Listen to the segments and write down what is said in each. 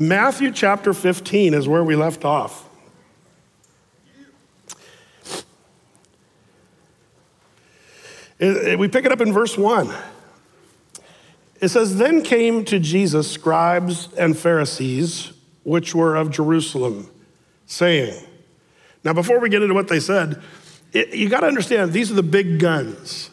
Matthew chapter 15 is where we left off. We pick it up in verse 1. It says, Then came to Jesus scribes and Pharisees, which were of Jerusalem, saying, Now, before we get into what they said, it, you got to understand, these are the big guns.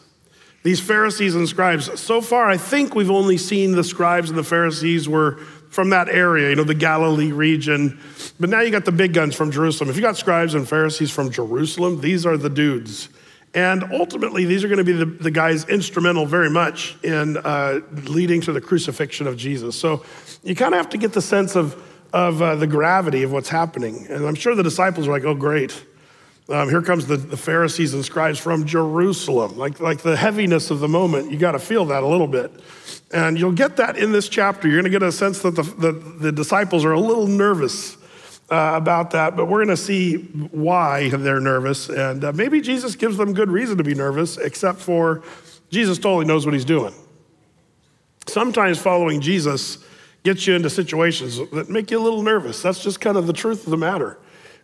These Pharisees and scribes. So far, I think we've only seen the scribes and the Pharisees were from that area, you know, the Galilee region. But now you got the big guns from Jerusalem. If you got scribes and Pharisees from Jerusalem, these are the dudes. And ultimately, these are going to be the, the guys instrumental very much in uh, leading to the crucifixion of Jesus. So you kind of have to get the sense of, of uh, the gravity of what's happening. And I'm sure the disciples are like, oh, great. Um, here comes the, the Pharisees and scribes from Jerusalem. Like, like the heaviness of the moment, you got to feel that a little bit. And you'll get that in this chapter. You're going to get a sense that the, the, the disciples are a little nervous uh, about that, but we're going to see why they're nervous. And uh, maybe Jesus gives them good reason to be nervous, except for Jesus totally knows what he's doing. Sometimes following Jesus gets you into situations that make you a little nervous. That's just kind of the truth of the matter.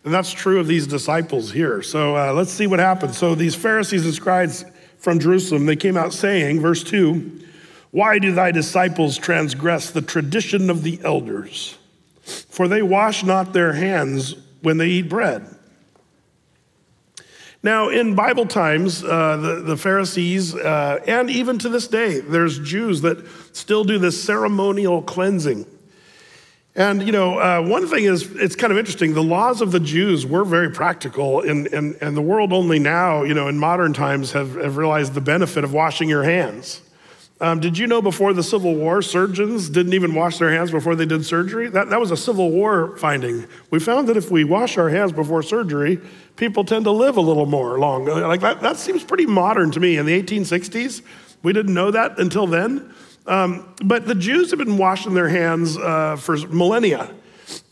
And that's true of these disciples here. So uh, let's see what happens. So these Pharisees and scribes from Jerusalem, they came out saying, verse 2, Why do thy disciples transgress the tradition of the elders? for they wash not their hands when they eat bread. Now, in Bible times, uh, the, the, Pharisees, uh, and even to this day, there's Jews that still do this ceremonial cleansing. And, you know, uh, one thing is, it's kind of interesting. The laws of the Jews were very practical, and, and, and the world only now, you know, in modern times, have, have realized the benefit of washing your hands. Um, did you know before the Civil War, surgeons didn't even wash their hands before they did surgery? That, that was a Civil War finding. We found that if we wash our hands before surgery, people tend to live a little more long. Like that, that seems pretty modern to me. In the 1860s, we didn't know that until then. Um, but the Jews have been washing their hands uh, for millennia.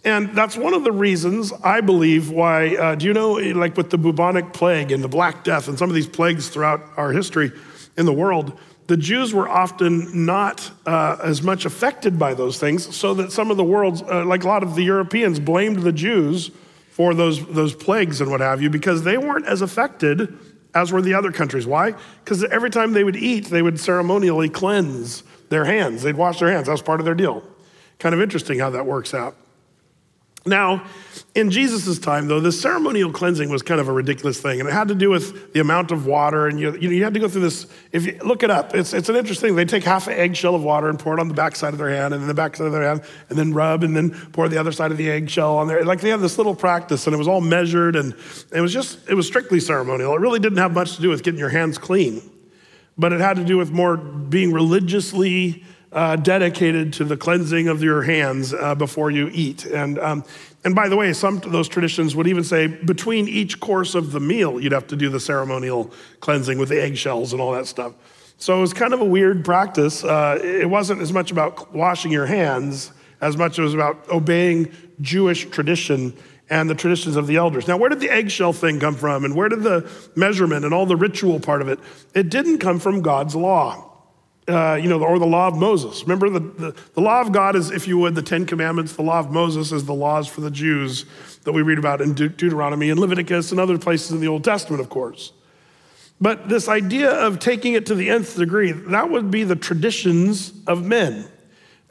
And that's one of the reasons I believe why, uh, do you know, like with the bubonic plague and the Black Death and some of these plagues throughout our history in the world, the Jews were often not uh, as much affected by those things, so that some of the world's, uh, like a lot of the Europeans, blamed the Jews for those, those plagues and what have you, because they weren't as affected as were the other countries. Why? Because every time they would eat, they would ceremonially cleanse their hands. They'd wash their hands. That was part of their deal. Kind of interesting how that works out. Now, in Jesus' time, though, the ceremonial cleansing was kind of a ridiculous thing, and it had to do with the amount of water. And you, you, know, you had to go through this. If you look it up, it's, it's an interesting. They take half an eggshell of water and pour it on the back side of their hand, and then the back side of their hand, and then rub, and then pour the other side of the eggshell on there. Like they had this little practice, and it was all measured, and it was just it was strictly ceremonial. It really didn't have much to do with getting your hands clean, but it had to do with more being religiously uh, dedicated to the cleansing of your hands uh, before you eat. And, um, and by the way, some of those traditions would even say between each course of the meal, you'd have to do the ceremonial cleansing with the eggshells and all that stuff. So it was kind of a weird practice. Uh, it wasn't as much about washing your hands as much as it was about obeying Jewish tradition and the traditions of the elders. Now, where did the eggshell thing come from? And where did the measurement and all the ritual part of it? It didn't come from God's law uh, you know, or the law of Moses. Remember, the, the, the, law of God is, if you would, the Ten Commandments. The law of Moses is the laws for the Jews that we read about in De- Deuteronomy and Leviticus and other places in the Old Testament, of course. But this idea of taking it to the nth degree, that would be the traditions of men.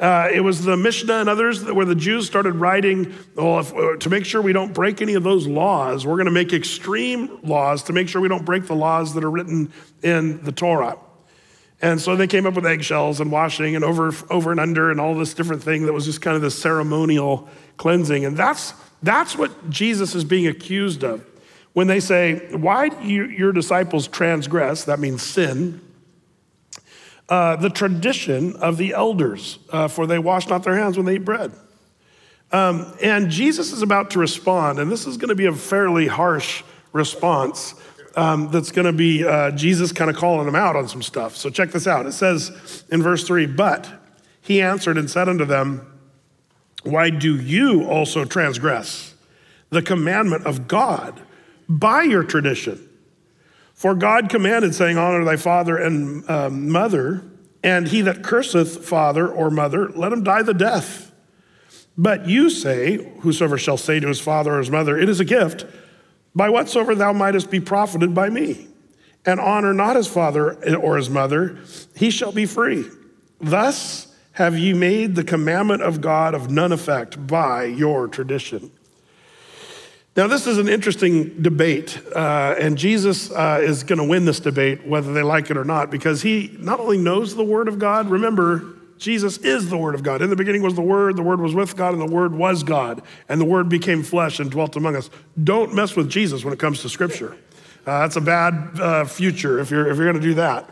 Uh, it was the Mishnah and others where the Jews started writing, well, if, uh, to make sure we don't break any of those laws, we're going to make extreme laws to make sure we don't break the laws that are written in the Torah. And so they came up with eggshells and washing and over, over and under and all this different thing that was just kind of this ceremonial cleansing. And that's, that's what Jesus is being accused of. When they say, Why do you, your disciples transgress, that means sin, uh, the tradition of the elders, uh, for they wash not their hands when they eat bread. Um, and Jesus is about to respond, and this is going to be a fairly harsh response um, that's going to be uh, Jesus kind of calling them out on some stuff. So check this out. It says in verse 3 But he answered and said unto them, Why do you also transgress the commandment of God by your tradition? For God commanded, saying, Honor thy father and um, mother, and he that curseth father or mother, let him die the death. But you say, Whosoever shall say to his father or his mother, It is a gift, by whatsoever thou mightest be profited by me, and honor not his father or his mother, he shall be free. Thus have ye made the commandment of God of none effect by your tradition. Now, this is an interesting debate, uh, and Jesus uh, is going to win this debate, whether they like it or not, because he not only knows the Word of God, remember, Jesus is the Word of God. In the beginning was the Word, the Word was with God, and the Word was God, and the Word became flesh and dwelt among us. Don't mess with Jesus when it comes to Scripture. Uh, that's a bad uh, future if you're, if you're going to do that.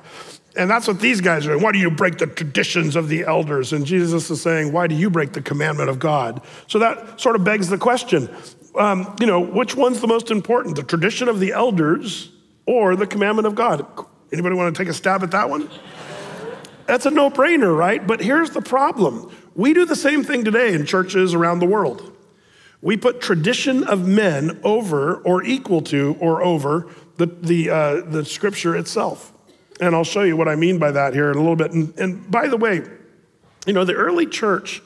And that's what these guys are doing. Why do you break the traditions of the elders? And Jesus is saying, Why do you break the commandment of God? So that sort of begs the question um, you know, which one's the most important, the tradition of the elders or the commandment of God? Anybody want to take a stab at that one? That's a no brainer, right? But here's the problem we do the same thing today in churches around the world. We put tradition of men over or equal to or over the, the, uh, the scripture itself. And I'll show you what I mean by that here in a little bit. And, and by the way, you know, the early church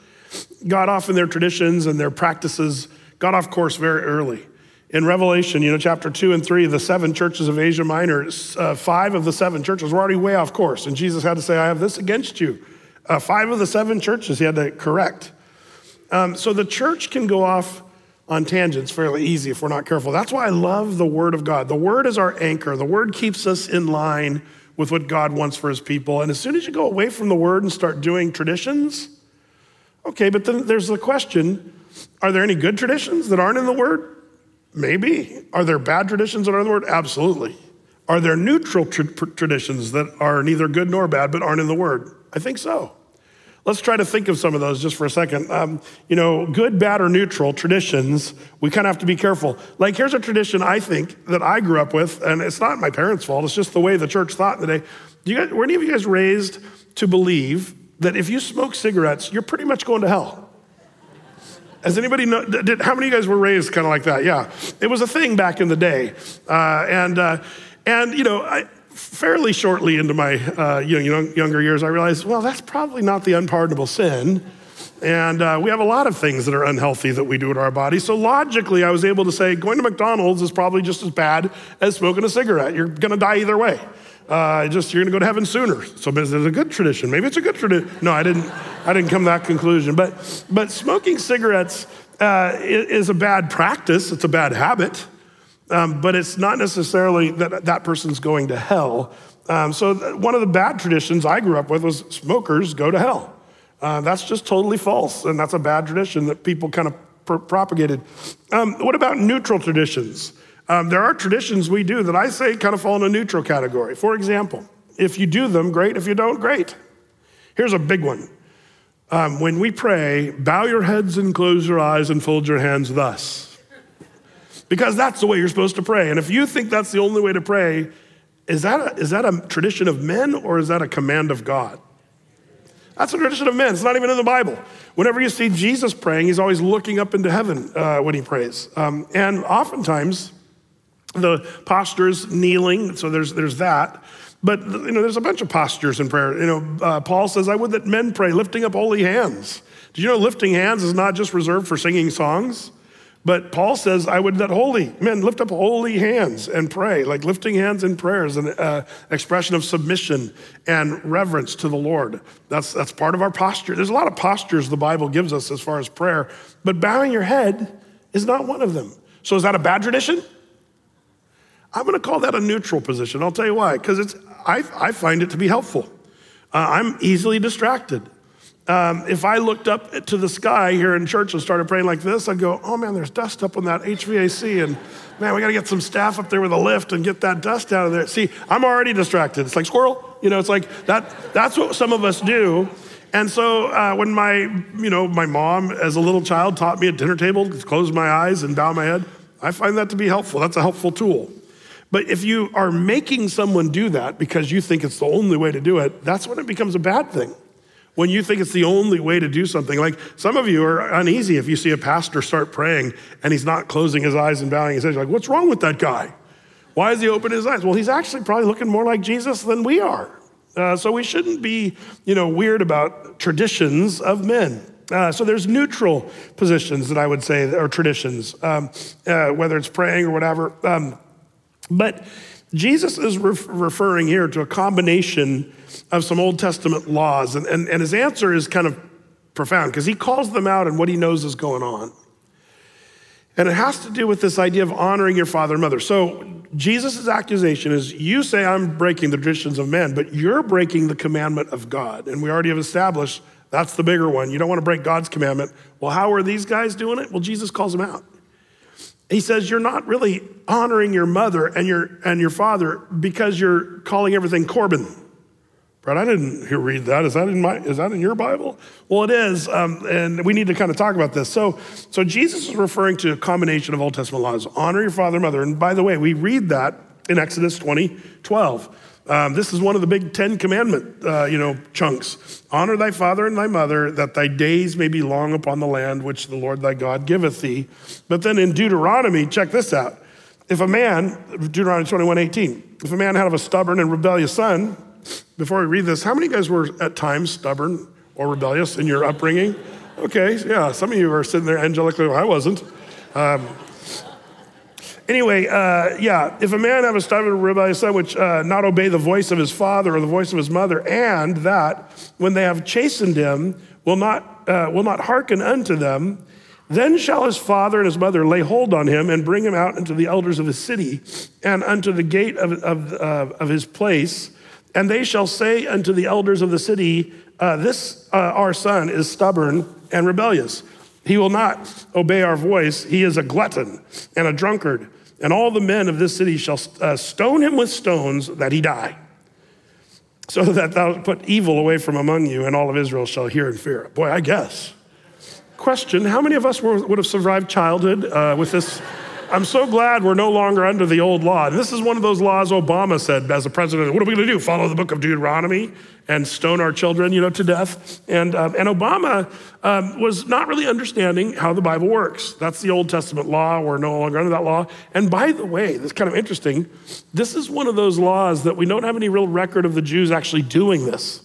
got off in their traditions and their practices, got off course very early. In Revelation, you know, chapter two and three, the seven churches of Asia Minor, uh, five of the seven churches were already way off course. And Jesus had to say, I have this against you. Uh, five of the seven churches he had to correct. Um, so the church can go off on tangents fairly easy if we're not careful. That's why I love the Word of God. The Word is our anchor, the Word keeps us in line with what God wants for His people. And as soon as you go away from the Word and start doing traditions, okay, but then there's the question are there any good traditions that aren't in the Word? Maybe. Are there bad traditions that are in the Word? Absolutely. Are there neutral tra- traditions that are neither good nor bad but aren't in the Word? I think so. Let's try to think of some of those just for a second. Um, you know, good, bad, or neutral traditions, we kind of have to be careful. Like, here's a tradition I think that I grew up with, and it's not my parents' fault, it's just the way the church thought in the day. You guys, were any of you guys raised to believe that if you smoke cigarettes, you're pretty much going to hell? Has anybody know? Did, how many of you guys were raised kind of like that? Yeah, it was a thing back in the day, uh, and uh, and you know, I, fairly shortly into my uh, you know, younger years, I realized, well, that's probably not the unpardonable sin. And uh, we have a lot of things that are unhealthy that we do to our body. So logically, I was able to say going to McDonald's is probably just as bad as smoking a cigarette. You're going to die either way. Uh, just you're going to go to heaven sooner. So is it a good tradition? Maybe it's a good tradition. No, I didn't. I didn't come to that conclusion. But but smoking cigarettes uh, is a bad practice. It's a bad habit. Um, but it's not necessarily that that person's going to hell. Um, so one of the bad traditions I grew up with was smokers go to hell. Uh, that's just totally false, and that's a bad tradition that people kind of pr- propagated. Um, what about neutral traditions? Um, there are traditions we do that I say kind of fall in a neutral category. For example, if you do them, great. If you don't, great. Here's a big one. Um, when we pray, bow your heads and close your eyes and fold your hands thus. Because that's the way you're supposed to pray. And if you think that's the only way to pray, is that a, is that a tradition of men or is that a command of God? That's a tradition of men. It's not even in the Bible. Whenever you see Jesus praying, he's always looking up into heaven uh, when he prays. Um, and oftentimes, the posture is kneeling, so there's, there's that. But you know, there's a bunch of postures in prayer. You know, uh, Paul says, "I would that men pray, lifting up holy hands." Do you know lifting hands is not just reserved for singing songs? But Paul says, I would that holy men lift up holy hands and pray. Like lifting hands in prayer is an uh, expression of submission and reverence to the Lord. That's, that's part of our posture. There's a lot of postures the Bible gives us as far as prayer, but bowing your head is not one of them. So is that a bad tradition? I'm going to call that a neutral position. I'll tell you why. Because it's I, I, find it to be helpful. Uh, I'm easily distracted. Um, if I looked up to the sky here in church and started praying like this, I'd go, oh man, there's dust up on that HVAC. And man, we got to get some staff up there with a lift and get that dust out of there. See, I'm already distracted. It's like squirrel. You know, it's like that. That's what some of us do. And so uh, when my, you know, my mom as a little child taught me at dinner table to close my eyes and bow my head, I find that to be helpful. That's a helpful tool. But if you are making someone do that because you think it's the only way to do it, that's when it becomes a bad thing. When you think it's the only way to do something, like some of you are uneasy if you see a pastor start praying and he's not closing his eyes and bowing his head. You're like, what's wrong with that guy? Why is he opening his eyes? Well, he's actually probably looking more like Jesus than we are. Uh, so we shouldn't be, you know, weird about traditions of men. Uh, so there's neutral positions that I would say, or traditions, um, uh, whether it's praying or whatever. Um, but Jesus is ref- referring here to a combination of some Old Testament laws, and, and, and his answer is kind of profound because he calls them out and what he knows is going on. And it has to do with this idea of honoring your father and mother. So Jesus' accusation is you say I'm breaking the traditions of men, but you're breaking the commandment of God. And we already have established that's the bigger one. You don't want to break God's commandment. Well, how are these guys doing it? Well, Jesus calls them out. He says you're not really honoring your mother and your and your father because you're calling everything Corban. Right? I didn't read that. Is that in my? Is that in your Bible? Well, it is, um, and we need to kind of talk about this. So, so Jesus is referring to a combination of Old Testament laws: honor your father and mother. And by the way, we read that in Exodus 20, 12. Um, this is one of the big Ten Commandment, uh, you know, chunks. Honor thy father and thy mother, that thy days may be long upon the land which the Lord thy God giveth thee. But then in Deuteronomy, check this out. If a man, Deuteronomy 21, 18, if a man had a stubborn and rebellious son, before we read this, how many guys were at times stubborn or rebellious in your upbringing? Okay, yeah, some of you are sitting there angelically, well, I wasn't. Um, Anyway, uh, yeah, if a man have a stubborn rebellious son which uh, not obey the voice of his father or the voice of his mother, and that when they have chastened him will not uh, will not hearken unto them, then shall his father and his mother lay hold on him and bring him out unto the elders of his city and unto the gate of, of, uh, of his place, and they shall say unto the elders of the city, uh, This uh, our son is stubborn and rebellious. He will not obey our voice. He is a glutton and a drunkard and all the men of this city shall uh, stone him with stones that he die, so that thou put evil away from among you, and all of Israel shall hear and fear. Boy, I guess. Question How many of us would have survived childhood uh, with this? I'm so glad we're no longer under the old law. And this is one of those laws Obama said as a president. What are we going to do? Follow the book of Deuteronomy and stone our children, you know, to death? And, um, and Obama um, was not really understanding how the Bible works. That's the Old Testament law. We're no longer under that law. And by the way, this is kind of interesting. This is one of those laws that we don't have any real record of the Jews actually doing this.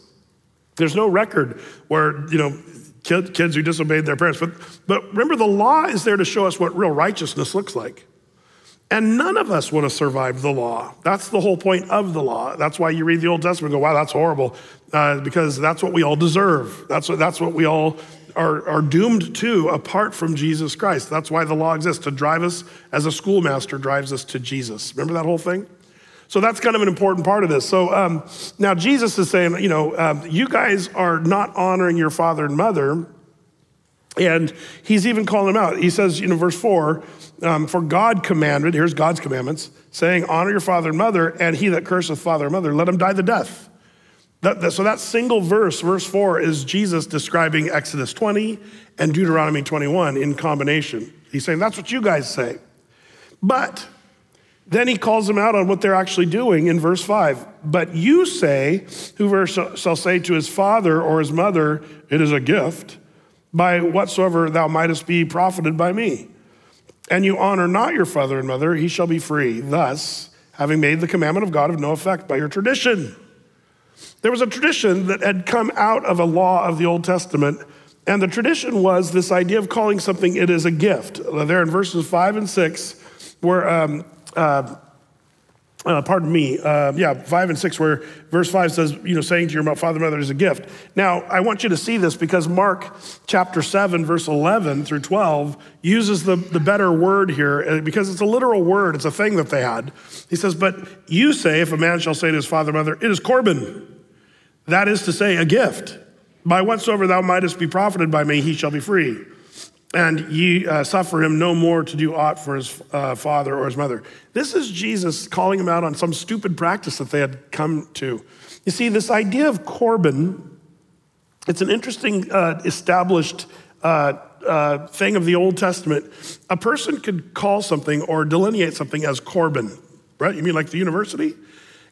There's no record where, you know, kids who disobeyed their parents. But, but remember, the law is there to show us what real righteousness looks like. And none of us would have survived the law. That's the whole point of the law. That's why you read the Old Testament and go, wow, that's horrible, uh, because that's what we all deserve. That's what, that's what we all are, are doomed to apart from Jesus Christ. That's why the law exists, to drive us as a schoolmaster drives us to Jesus. Remember that whole thing? So that's kind of an important part of this. So um, now Jesus is saying, you know, um, you guys are not honoring your father and mother. And he's even calling them out. He says, you know, verse four, um, for God commanded, here's God's commandments, saying, honor your father and mother, and he that curseth father and mother, let him die the death. That, that, so that single verse, verse four, is Jesus describing Exodus 20 and Deuteronomy 21 in combination. He's saying, that's what you guys say. But then he calls them out on what they're actually doing in verse 5. But you say, whoever shall say to his father or his mother, It is a gift, by whatsoever thou mightest be profited by me. And you honor not your father and mother, he shall be free. Thus, having made the commandment of God of no effect by your tradition. There was a tradition that had come out of a law of the Old Testament, and the tradition was this idea of calling something it is a gift. There in verses 5 and 6, where um, uh, uh, pardon me, uh, yeah, five and six, where verse five says, you know, saying to your father and mother is a gift. Now, I want you to see this because Mark chapter seven, verse 11 through 12 uses the, the better word here uh, because it's a literal word. It's a thing that they had. He says, but you say, if a man shall say to his father and mother, it is Corban. That is to say, a gift. By whatsoever thou mightest be profited by me, he shall be free and ye uh, suffer him no more to do aught for his uh, father or his mother. This is Jesus calling him out on some stupid practice that they had come to. You see, this idea of Corban, it's an interesting uh, established uh, uh, thing of the Old Testament. A person could call something or delineate something as Corban, right? You mean like the university?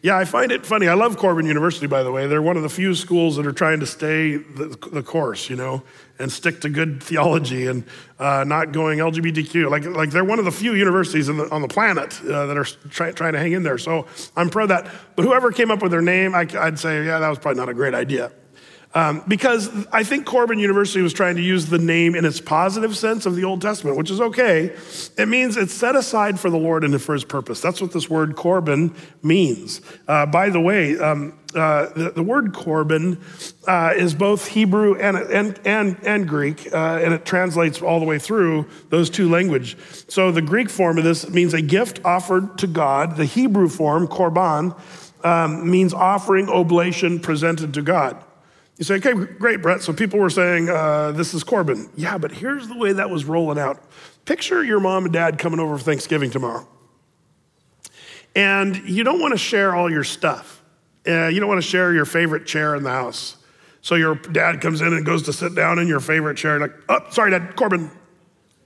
Yeah, I find it funny. I love Corban University, by the way. They're one of the few schools that are trying to stay the, the course, you know, and stick to good theology and uh, not going LGBTQ. Like, like they're one of the few universities the, on the planet uh, that are try, trying to hang in there. So I'm pro that. But whoever came up with their name, I, would say, yeah, that was probably not a great idea. Um, because I think Corban University was trying to use the name in its positive sense of the Old Testament, which is okay. It means it's set aside for the Lord and for his purpose. That's what this word Corban means. Uh, by the way, um, uh, the, the, word Corban uh, is both Hebrew and, and, and, and Greek, uh, and it translates all the way through those two languages. So the Greek form of this means a gift offered to God. The Hebrew form, Korban, um, means offering oblation presented to God. You say, okay, great, Brett. So people were saying, uh, this is Corban. Yeah, but here's the way that was rolling out. Picture your mom and dad coming over for Thanksgiving tomorrow. And you don't want to share all your stuff. Uh, you don't want to share your favorite chair in the house. So your dad comes in and goes to sit down in your favorite chair, like, oh, sorry, Dad, Corban.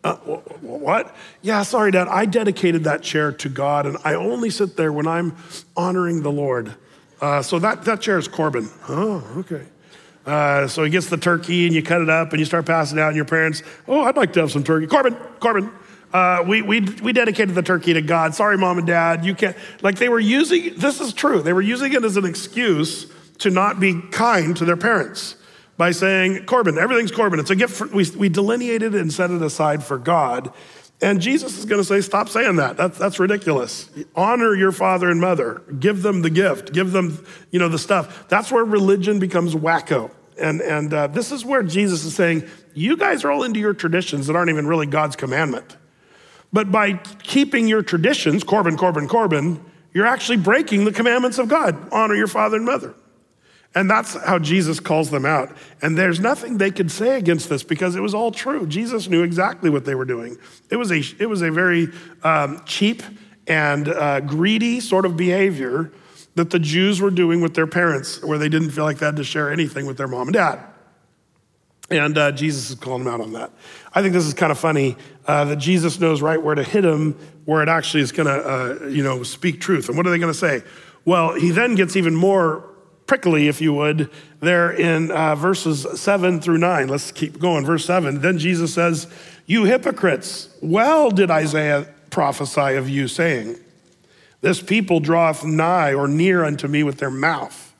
Uh, what? Yeah, sorry, Dad. I dedicated that chair to God, and I only sit there when I'm honoring the Lord. Uh, so that, that chair is Corban. Oh, okay. Uh, so he gets the turkey and you cut it up and you start passing out, and your parents, oh, I'd like to have some turkey. Corban, Corban. Uh, we, we, we dedicated the turkey to God. Sorry, mom and dad. You can't. Like they were using, this is true, they were using it as an excuse to not be kind to their parents by saying, Corban, everything's Corban. It's a gift. For, we, we delineated and set it aside for God. And Jesus is going to say, stop saying that. That's, that's ridiculous. Honor your father and mother. Give them the gift. Give them, you know, the stuff. That's where religion becomes wacko. And, and uh, this is where Jesus is saying, you guys are all into your traditions that aren't even really God's commandment. But by keeping your traditions, Corban, Corban, Corban, you're actually breaking the commandments of God. Honor your father and mother. And that's how Jesus calls them out. And there's nothing they could say against this because it was all true. Jesus knew exactly what they were doing. It was a, it was a very um, cheap and uh, greedy sort of behavior that the Jews were doing with their parents, where they didn't feel like they had to share anything with their mom and dad. And uh, Jesus is calling them out on that. I think this is kind of funny uh, that Jesus knows right where to hit them, where it actually is going to, uh, you know, speak truth. And what are they going to say? Well, he then gets even more prickly, if you would, there in uh, verses seven through nine. Let's keep going. Verse seven. Then Jesus says, You hypocrites, well did Isaiah prophesy of you, saying, This people draweth nigh or near unto me with their mouth,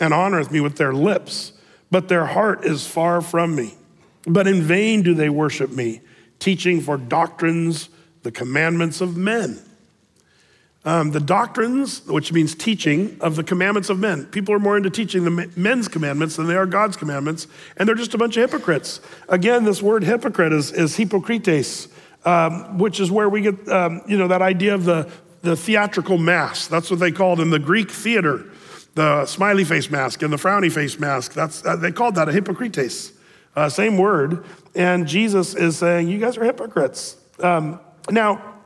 and honoreth me with their lips, but their heart is far from me. But in vain do they worship me, teaching for doctrines the commandments of men. Um, the doctrines, which means teaching of the commandments of men. People are more into teaching the men's commandments than they are God's commandments, and they're just a bunch of hypocrites. Again, this word hypocrite is, is hypocrites, um, which is where we get um, you know that idea of the, the theatrical mask. That's what they called in the Greek theater, the smiley face mask and the frowny face mask. That's uh, they called that a hypocrites. Uh, same word, and Jesus is saying, "You guys are hypocrites." Um, now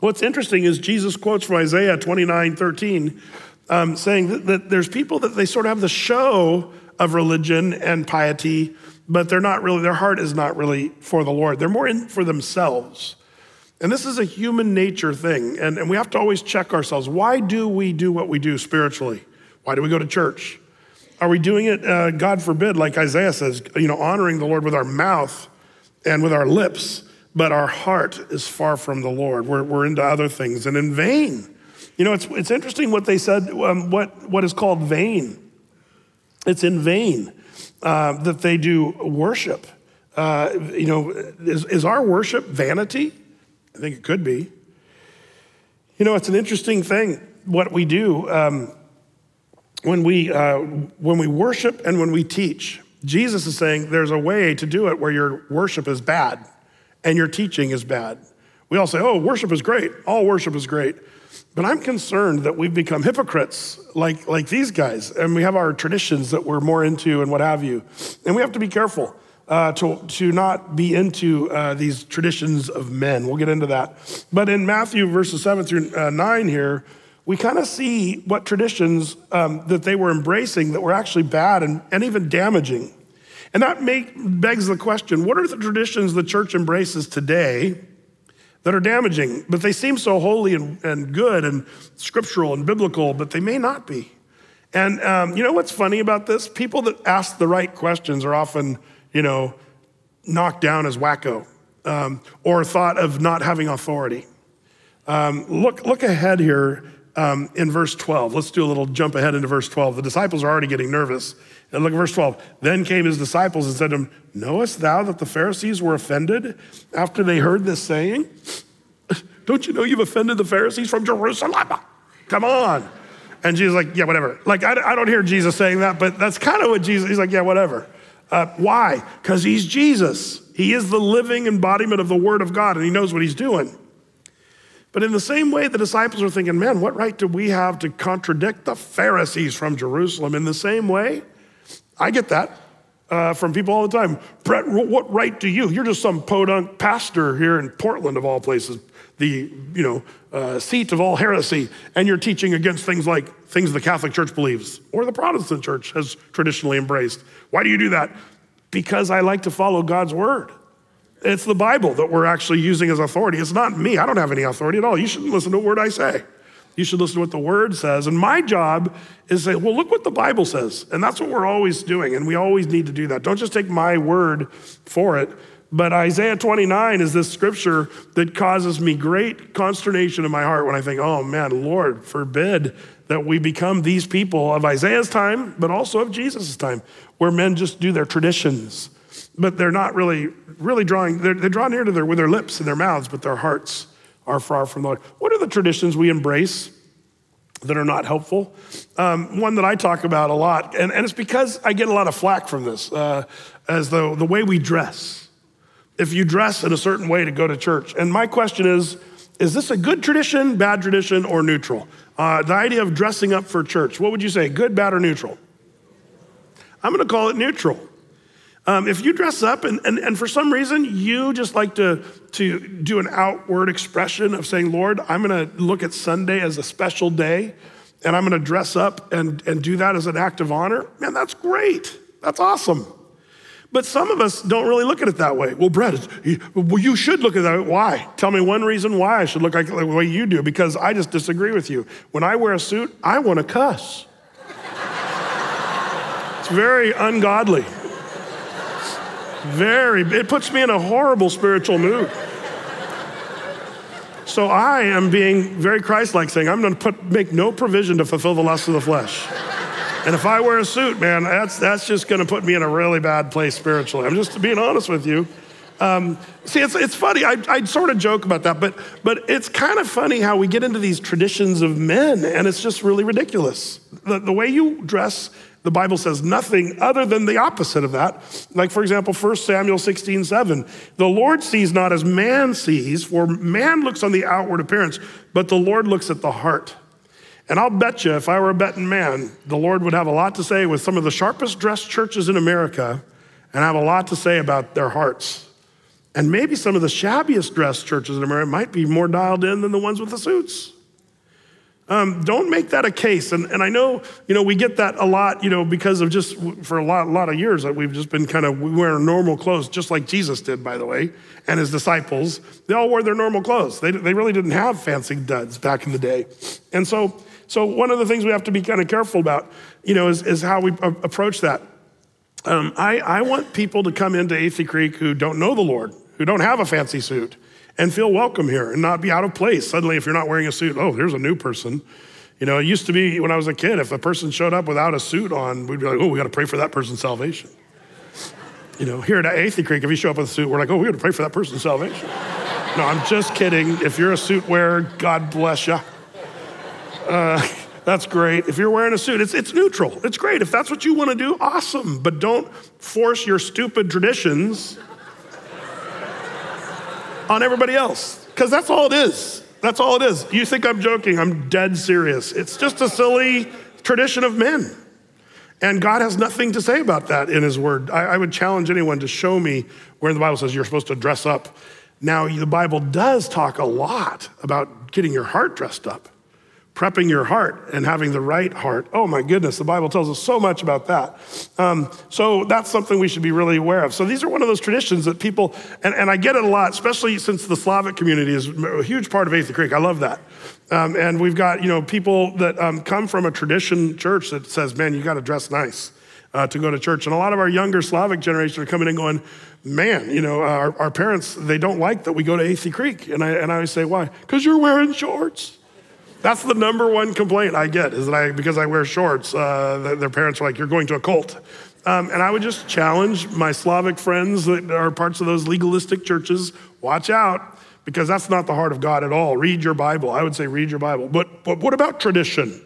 What's interesting is Jesus quotes from Isaiah 29 13, um, saying that, that there's people that they sort of have the show of religion and piety, but they're not really, their heart is not really for the Lord. They're more in for themselves. And this is a human nature thing, and, and we have to always check ourselves. Why do we do what we do spiritually? Why do we go to church? Are we doing it, uh, God forbid, like Isaiah says, you know, honoring the Lord with our mouth and with our lips? But our heart is far from the Lord. We're, we're into other things and in vain. You know, it's, it's interesting what they said, um, what, what is called vain. It's in vain uh, that they do worship. Uh, you know, is, is our worship vanity? I think it could be. You know, it's an interesting thing what we do um, when, we, uh, when we worship and when we teach. Jesus is saying there's a way to do it where your worship is bad and your teaching is bad. We all say, oh, worship is great. All worship is great. But I'm concerned that we've become hypocrites like, like these guys, and we have our traditions that we're more into and what have you. And we have to be careful uh, to, to not be into uh, these traditions of men. We'll get into that. But in Matthew verses 7 through uh, 9 here, we kind of see what traditions um, that they were embracing that were actually bad and, and even damaging. And that make, begs the question what are the traditions the church embraces today that are damaging? But they seem so holy and, and good and scriptural and biblical, but they may not be. And um, you know what's funny about this? People that ask the right questions are often, you know, knocked down as wacko um, or thought of not having authority. Um, look, look ahead here um, in verse 12. Let's do a little jump ahead into verse 12. The disciples are already getting nervous. And look at verse 12. Then came his disciples and said to him, Knowest thou that the Pharisees were offended after they heard this saying? Don't you know you've offended the Pharisees from Jerusalem? Come on. And Jesus like, yeah, whatever. Like, I, I don't hear Jesus saying that, but that's kind of what Jesus, he's like, yeah, whatever. Uh, why? Because he's Jesus. He is the living embodiment of the Word of God, and he knows what he's doing. But in the same way, the disciples are thinking, man, what right do we have to contradict the Pharisees from Jerusalem? In the same way, I get that uh, from people all the time. Brett, what right do you? You're just some podunk pastor here in Portland, of all places, the you know uh, seat of all heresy, and you're teaching against things like things the Catholic Church believes or the Protestant Church has traditionally embraced. Why do you do that? Because I like to follow God's word. It's the Bible that we're actually using as authority. It's not me. I don't have any authority at all. You shouldn't listen to a word I say. You should listen to what the word says. And my job is to say, well, look what the Bible says. And that's what we're always doing. And we always need to do that. Don't just take my word for it. But Isaiah 29 is this scripture that causes me great consternation in my heart when I think, oh man, Lord, forbid that we become these people of Isaiah's time, but also of Jesus' time, where men just do their traditions but they're not really, really drawing, they're, they're drawn near to their, with their lips and their mouths, but their hearts are far from the Lord. What are the traditions we embrace that are not helpful? Um, one that I talk about a lot, and, and it's because I get a lot of flack from this, uh, as the, the way we dress. If you dress in a certain way to go to church. And my question is, is this a good tradition, bad tradition, or neutral? Uh, the idea of dressing up for church, what would you say, good, bad, or neutral? I'm gonna call it neutral. Um, if you dress up and, and, and for some reason you just like to, to do an outward expression of saying, Lord, I'm going to look at Sunday as a special day and I'm going to dress up and, and do that as an act of honor, man, that's great. That's awesome. But some of us don't really look at it that way. Well, Brett, well, you should look at that. Why? Tell me one reason why I should look like the way you do, because I just disagree with you. When I wear a suit, I want to cuss. it's very ungodly. Very, it puts me in a horrible spiritual mood. So I am being very Christ-like, saying I'm going to put make no provision to fulfill the lust of the flesh. And if I wear a suit, man, that's that's just going to put me in a really bad place spiritually. I'm just being honest with you. Um, see, it's, it's funny. I, I sort of joke about that, but, but it's kind of funny how we get into these traditions of men, and it's just really ridiculous. The, the way you dress the Bible says nothing other than the opposite of that. Like, for example, 1 Samuel 16, 7. The Lord sees not as man sees, for man looks on the outward appearance, but the Lord looks at the heart. And I'll bet you, if I were a betting man, the Lord would have a lot to say with some of the sharpest dressed churches in America and have a lot to say about their hearts. And maybe some of the shabbiest dressed churches in America might be more dialed in than the ones with the suits. Um, don't make that a case. And, and I know, you know, we get that a lot, you know, because of just for a lot, a lot of years that we've just been kind of wearing normal clothes, just like Jesus did, by the way, and his disciples. They all wore their normal clothes. They, they really didn't have fancy duds back in the day. And so, so one of the things we have to be kind of careful about, you know, is, is how we approach that. Um, I, I want people to come into Athey Creek who don't know the Lord, who don't have a fancy suit and feel welcome here and not be out of place. Suddenly, if you're not wearing a suit, oh, there's a new person. You know, it used to be when I was a kid, if a person showed up without a suit on, we'd be like, oh, we got to pray for that person's salvation. You know, here at Athey Creek, if you show up with a suit, we're like, oh, we got to pray for that person's salvation. no, I'm just kidding. If you're a suit wearer, God bless you. Uh, that's great. If you're wearing a suit, it's, it's neutral. It's great. If that's what you want to do, awesome. But don't force your stupid traditions on everybody else. Because that's all it is. That's all it is. You think I'm joking? I'm dead serious. It's just a silly tradition of men. And God has nothing to say about that in His Word. I, I, would challenge anyone to show me where the Bible says you're supposed to dress up. Now, the Bible does talk a lot about getting your heart dressed up prepping your heart and having the right heart. Oh my goodness, the Bible tells us so much about that. Um, so that's something we should be really aware of. So these are one of those traditions that people, and, and I get it a lot, especially since the Slavic community is a huge part of Athey Creek. I love that. Um, and we've got, you know, people that um, come from a tradition church that says, man, you got to dress nice. Uh, to go to church. And a lot of our younger Slavic generation are coming in going, man, you know, our, our parents, they don't like that we go to Athey Creek. And I, and I always say, why? Because you're wearing shorts. That's the number one complaint I get is that I, because I wear shorts, uh, their parents are like, you're going to a cult. Um, and I would just challenge my Slavic friends that are parts of those legalistic churches watch out because that's not the heart of God at all. Read your Bible. I would say read your Bible. But, but what about tradition?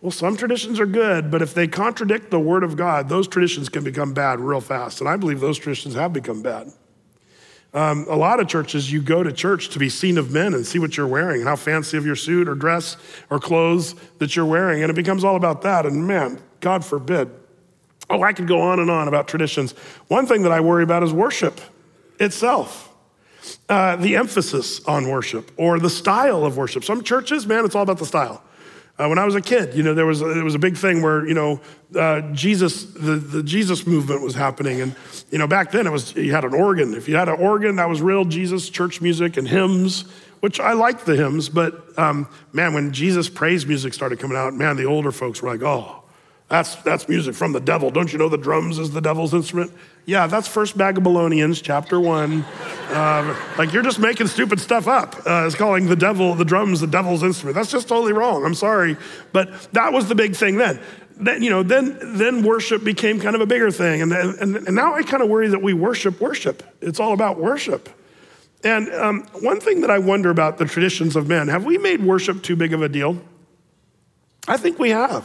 Well, some traditions are good, but if they contradict the Word of God, those traditions can become bad real fast. And I believe those traditions have become bad. Um, a lot of churches, you go to church to be seen of men and see what you're wearing and how fancy of your suit or dress or clothes that you're wearing. And it becomes all about that. And man, God forbid. Oh, I could go on and on about traditions. One thing that I worry about is worship itself. Uh, the emphasis on worship or the style of worship. Some churches, man, it's all about the style. Uh, when I was a kid, you know, there was a, it was a big thing where you know uh, Jesus, the, the Jesus movement was happening, and you know back then it was you had an organ. If you had an organ, that was real Jesus church music and hymns, which I liked the hymns. But um, man, when Jesus praise music started coming out, man, the older folks were like, oh, that's, that's music from the devil. Don't you know the drums is the devil's instrument? Yeah, that's First Babylonians, chapter one. Uh, like you're just making stupid stuff up. Uh, it's calling the devil, the drums, the devil's instrument. That's just totally wrong. I'm sorry, but that was the big thing then. Then you know, then then worship became kind of a bigger thing, and and, and now I kind of worry that we worship worship. It's all about worship. And um, one thing that I wonder about the traditions of men: have we made worship too big of a deal? I think we have.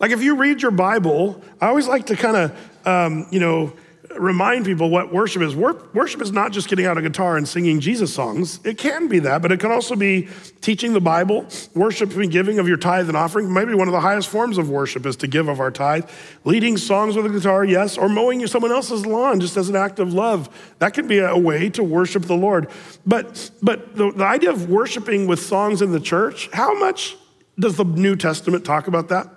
Like if you read your Bible, I always like to kind of, um, you know, remind people what worship is. Worship is not just getting out a guitar and singing Jesus songs. It can be that, but it can also be teaching the Bible, worship and giving of your tithe and offering. Maybe one of the highest forms of worship is to give of our tithe. Leading songs with a guitar, yes, or mowing someone else's lawn just as an act of love. That can be a way to worship the Lord. But but the, the idea of worshiping with songs in the church, how much does the New Testament talk about that?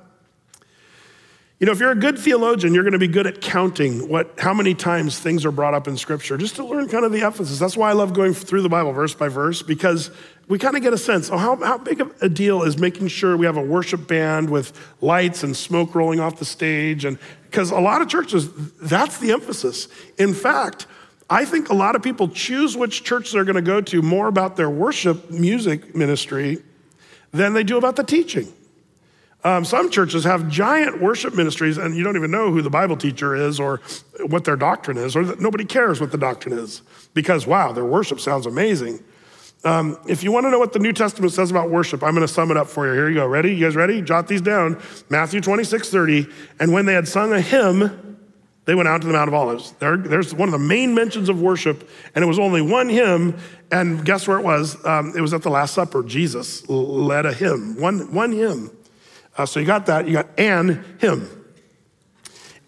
You know, if you're a good theologian, you're going to be good at counting what, how many times things are brought up in Scripture, just to learn kind of the emphasis. That's why I love going through the Bible verse by verse, because we kind of get a sense oh, how, how big of a deal is making sure we have a worship band with lights and smoke rolling off the stage. And because a lot of churches, that's the emphasis. In fact, I think a lot of people choose which church they're going to go to more about their worship music ministry than they do about the teaching. Um, some churches have giant worship ministries, and you don't even know who the Bible teacher is or what their doctrine is, or nobody cares what the doctrine is because, wow, their worship sounds amazing. Um, if you want to know what the New Testament says about worship, I'm going to sum it up for you. Here you go. Ready? You guys ready? Jot these down. Matthew 26, 30. And when they had sung a hymn, they went out to the Mount of Olives. There, there's one of the main mentions of worship, and it was only one hymn. And guess where it was? Um, it was at the Last Supper. Jesus led a hymn, one, one hymn. Uh, so you got that, you got and him.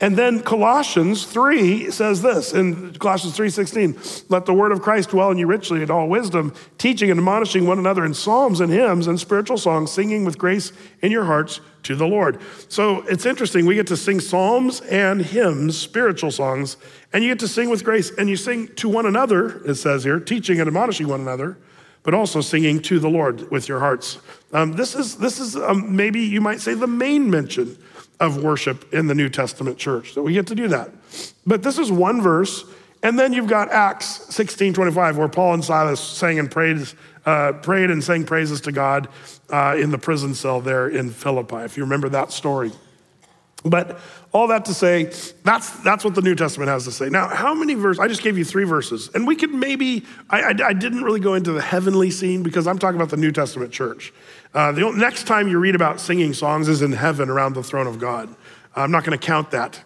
And then Colossians 3 says this in Colossians 3:16, let the word of Christ dwell in you richly in all wisdom, teaching and admonishing one another in psalms and hymns and spiritual songs, singing with grace in your hearts to the Lord. So it's interesting, we get to sing psalms and hymns, spiritual songs, and you get to sing with grace and you sing to one another, it says here, teaching and admonishing one another but also singing to the Lord with your hearts. Um, this is, this is um, maybe you might say the main mention of worship in the New Testament church. So we get to do that. But this is one verse. And then you've got Acts 16 25, where Paul and Silas sang and prayed, uh, prayed and sang praises to God uh, in the prison cell there in Philippi, if you remember that story. But all that to say, that's, that's what the New Testament has to say. Now, how many verses? I just gave you three verses. And we could maybe, I, I, I didn't really go into the heavenly scene because I'm talking about the New Testament church. Uh, the next time you read about singing songs is in heaven around the throne of God. I'm not going to count that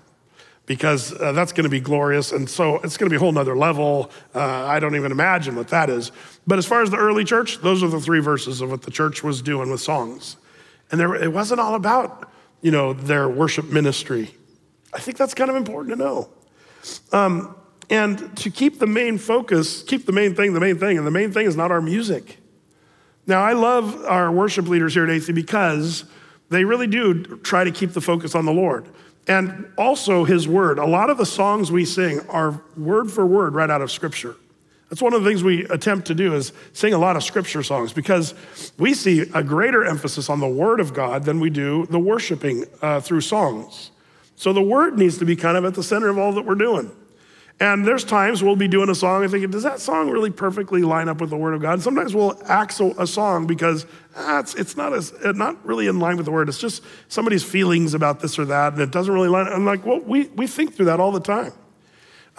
because uh, that's going to be glorious. And so it's going to be a whole nother level. Uh, I don't even imagine what that is. But as far as the early church, those are the three verses of what the church was doing with songs. And there, it wasn't all about, you know, their worship ministry. I think that's kind of important to know. Um, and to keep the main focus, keep the main thing the main thing, and the main thing is not our music. Now, I love our worship leaders here at AC because they really do try to keep the focus on the Lord. And also His Word. A lot of the songs we sing are word for word right out of Scripture. That's one of the things we attempt to do is sing a lot of scripture songs because we see a greater emphasis on the word of God than we do the worshiping uh, through songs. So the word needs to be kind of at the center of all that we're doing. And there's times we'll be doing a song and thinking, does that song really perfectly line up with the Word of God? And sometimes we'll axe a song because ah, it's, it's not, as, not really in line with the Word. It's just somebody's feelings about this or that, and it doesn't really line. I'm like, well, we, we think through that all the time.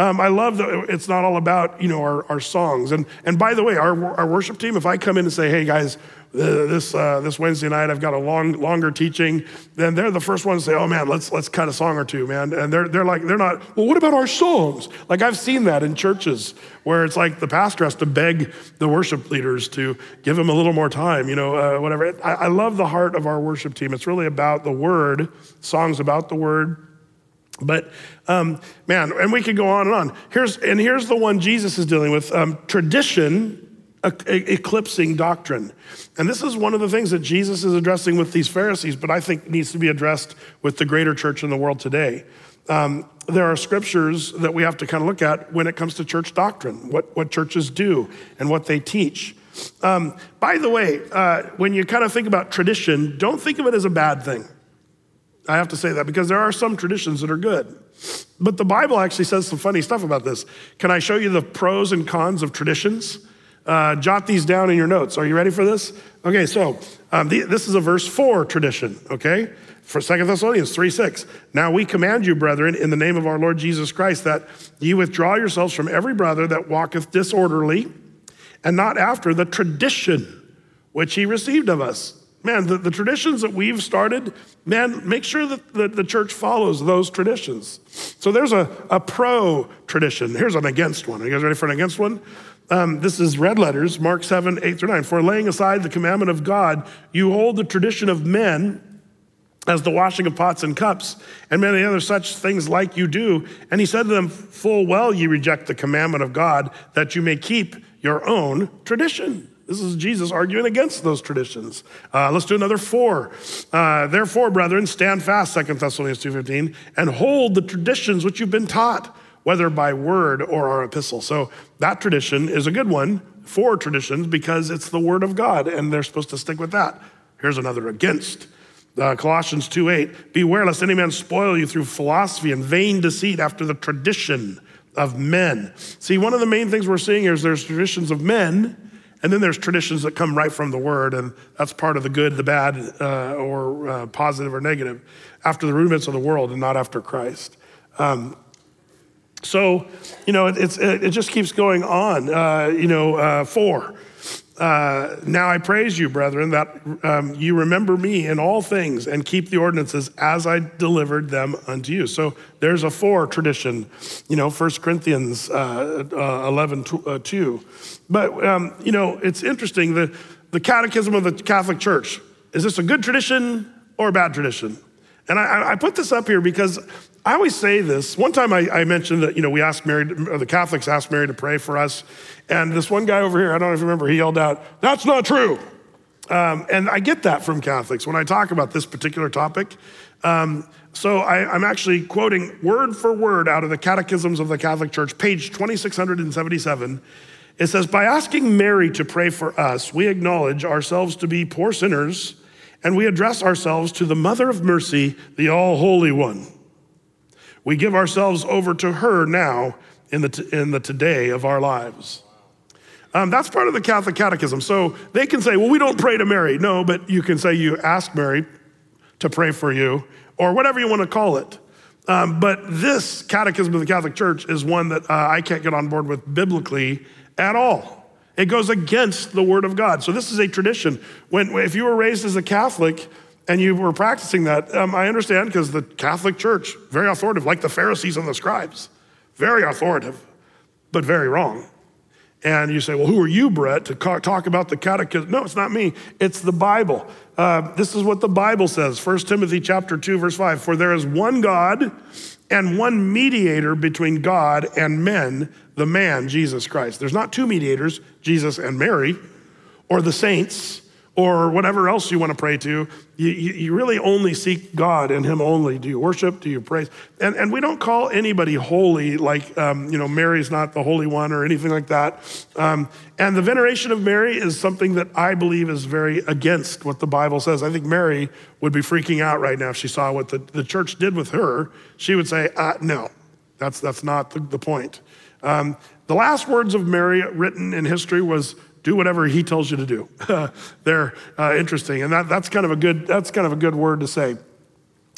Um, I love that it's not all about you know our, our songs. And and by the way, our, our worship team, if I come in and say, hey guys, this uh, this Wednesday night I've got a long longer teaching, then they're the first ones to say, oh man, let's let's cut a song or two, man. And they're they're like they're not. Well, what about our songs? Like I've seen that in churches where it's like the pastor has to beg the worship leaders to give him a little more time, you know, uh, whatever. I, I love the heart of our worship team. It's really about the word, songs about the word but um, man, and we could go on and on. Here's and here's the one Jesus is dealing with: um, tradition eclipsing doctrine. And this is one of the things that Jesus is addressing with these Pharisees, but I think needs to be addressed with the greater church in the world today. Um, there are scriptures that we have to kind of look at when it comes to church doctrine, what, what churches do and what they teach. Um, by the way, uh, when you kind of think about tradition, don't think of it as a bad thing. I have to say that because there are some traditions that are good. But the Bible actually says some funny stuff about this. Can I show you the pros and cons of traditions? Uh, jot these down in your notes. Are you ready for this? Okay, so um, the, this is a verse 4 tradition, okay? For 2 Thessalonians 3 6. Now we command you, brethren, in the name of our Lord Jesus Christ, that ye withdraw yourselves from every brother that walketh disorderly, and not after the tradition which he received of us man, the, the traditions that we've started, man, make sure that the, the church follows those traditions. So there's a, a pro tradition. Here's an against one. Are you guys ready for an against one? Um, this is red letters, Mark 7, 8 through 9. For laying aside the commandment of God, you hold the tradition of men as the washing of pots and cups, and many other such things like you do. And he said to them, Full well ye reject the commandment of God, that you may keep your own tradition. This is Jesus arguing against those traditions. Uh, let's do another four. Uh, Therefore, brethren, stand fast, 2 Thessalonians 2.15, and hold the traditions which you've been taught, whether by word or our epistle. So that tradition is a good one, for traditions, because it's the word of God, and they're supposed to stick with that. Here's another against. Uh, Colossians 2.8, beware lest any man spoil you through philosophy and vain deceit after the tradition of men. See, one of the main things we're seeing here is there's traditions of men, and then there's traditions that come right from the word, and that's part of the good, the bad, uh, or uh, positive or negative, after the rudiments of the world and not after Christ. Um, so, you know, it, it, just keeps going on. Uh, you know, uh, four. Uh, now I praise you, brethren, that um, you remember me in all things and keep the ordinances as I delivered them unto you. So there's a four tradition, you know, 1 Corinthians uh, uh, 11, uh, 2. But, um, you know, it's interesting. The, the catechism of the Catholic Church is this a good tradition or a bad tradition? And I, I put this up here because I always say this. One time I, I, mentioned that, you know, we asked Mary, the Catholics asked Mary to pray for us. And this one guy over here, I don't know if you remember, he yelled out, That's not true. Um, and I get that from Catholics when I talk about this particular topic. Um, so I, am actually quoting word for word out of the Catechisms of the Catholic Church, page 2677. It says, By asking Mary to pray for us, we acknowledge ourselves to be poor sinners, and we address ourselves to the Mother of Mercy, the All Holy One. We give ourselves over to her now in the, t- in the today of our lives. Um, that's part of the Catholic Catechism. So they can say, well, we don't pray to Mary. No, but you can say you ask Mary to pray for you, or whatever you want to call it. Um, but this Catechism of the Catholic Church is one that uh, I can't get on board with biblically at all. It goes against the Word of God. So this is a tradition. When, if you were raised as a Catholic, and you were practicing that, um, I understand because the Catholic Church, very authoritative, like the Pharisees and the scribes, very authoritative, but very wrong. And you say, well, who are you, Brett, to talk about the catechism? No, it's not me. It's the Bible. Uh, this is what the Bible says. 1 Timothy chapter 2, verse 5. For there is one God and one mediator between God and men, the man, Jesus Christ. There's not two mediators, Jesus and Mary, or the saints or whatever else you want to pray to, you, you, really only seek God and Him only. Do you worship? Do you praise? And, and we don't call anybody holy, like, um, you know, Mary's not the Holy One or anything like that. Um, and the veneration of Mary is something that I believe is very against what the Bible says. I think Mary would be freaking out right now if she saw what the, the church did with her. She would say, uh, no. That's, that's not the, the point. Um, the last words of Mary written in history was, do whatever he tells you to do. They're uh, interesting, and that, that's, kind of a good, that's kind of a good word to say.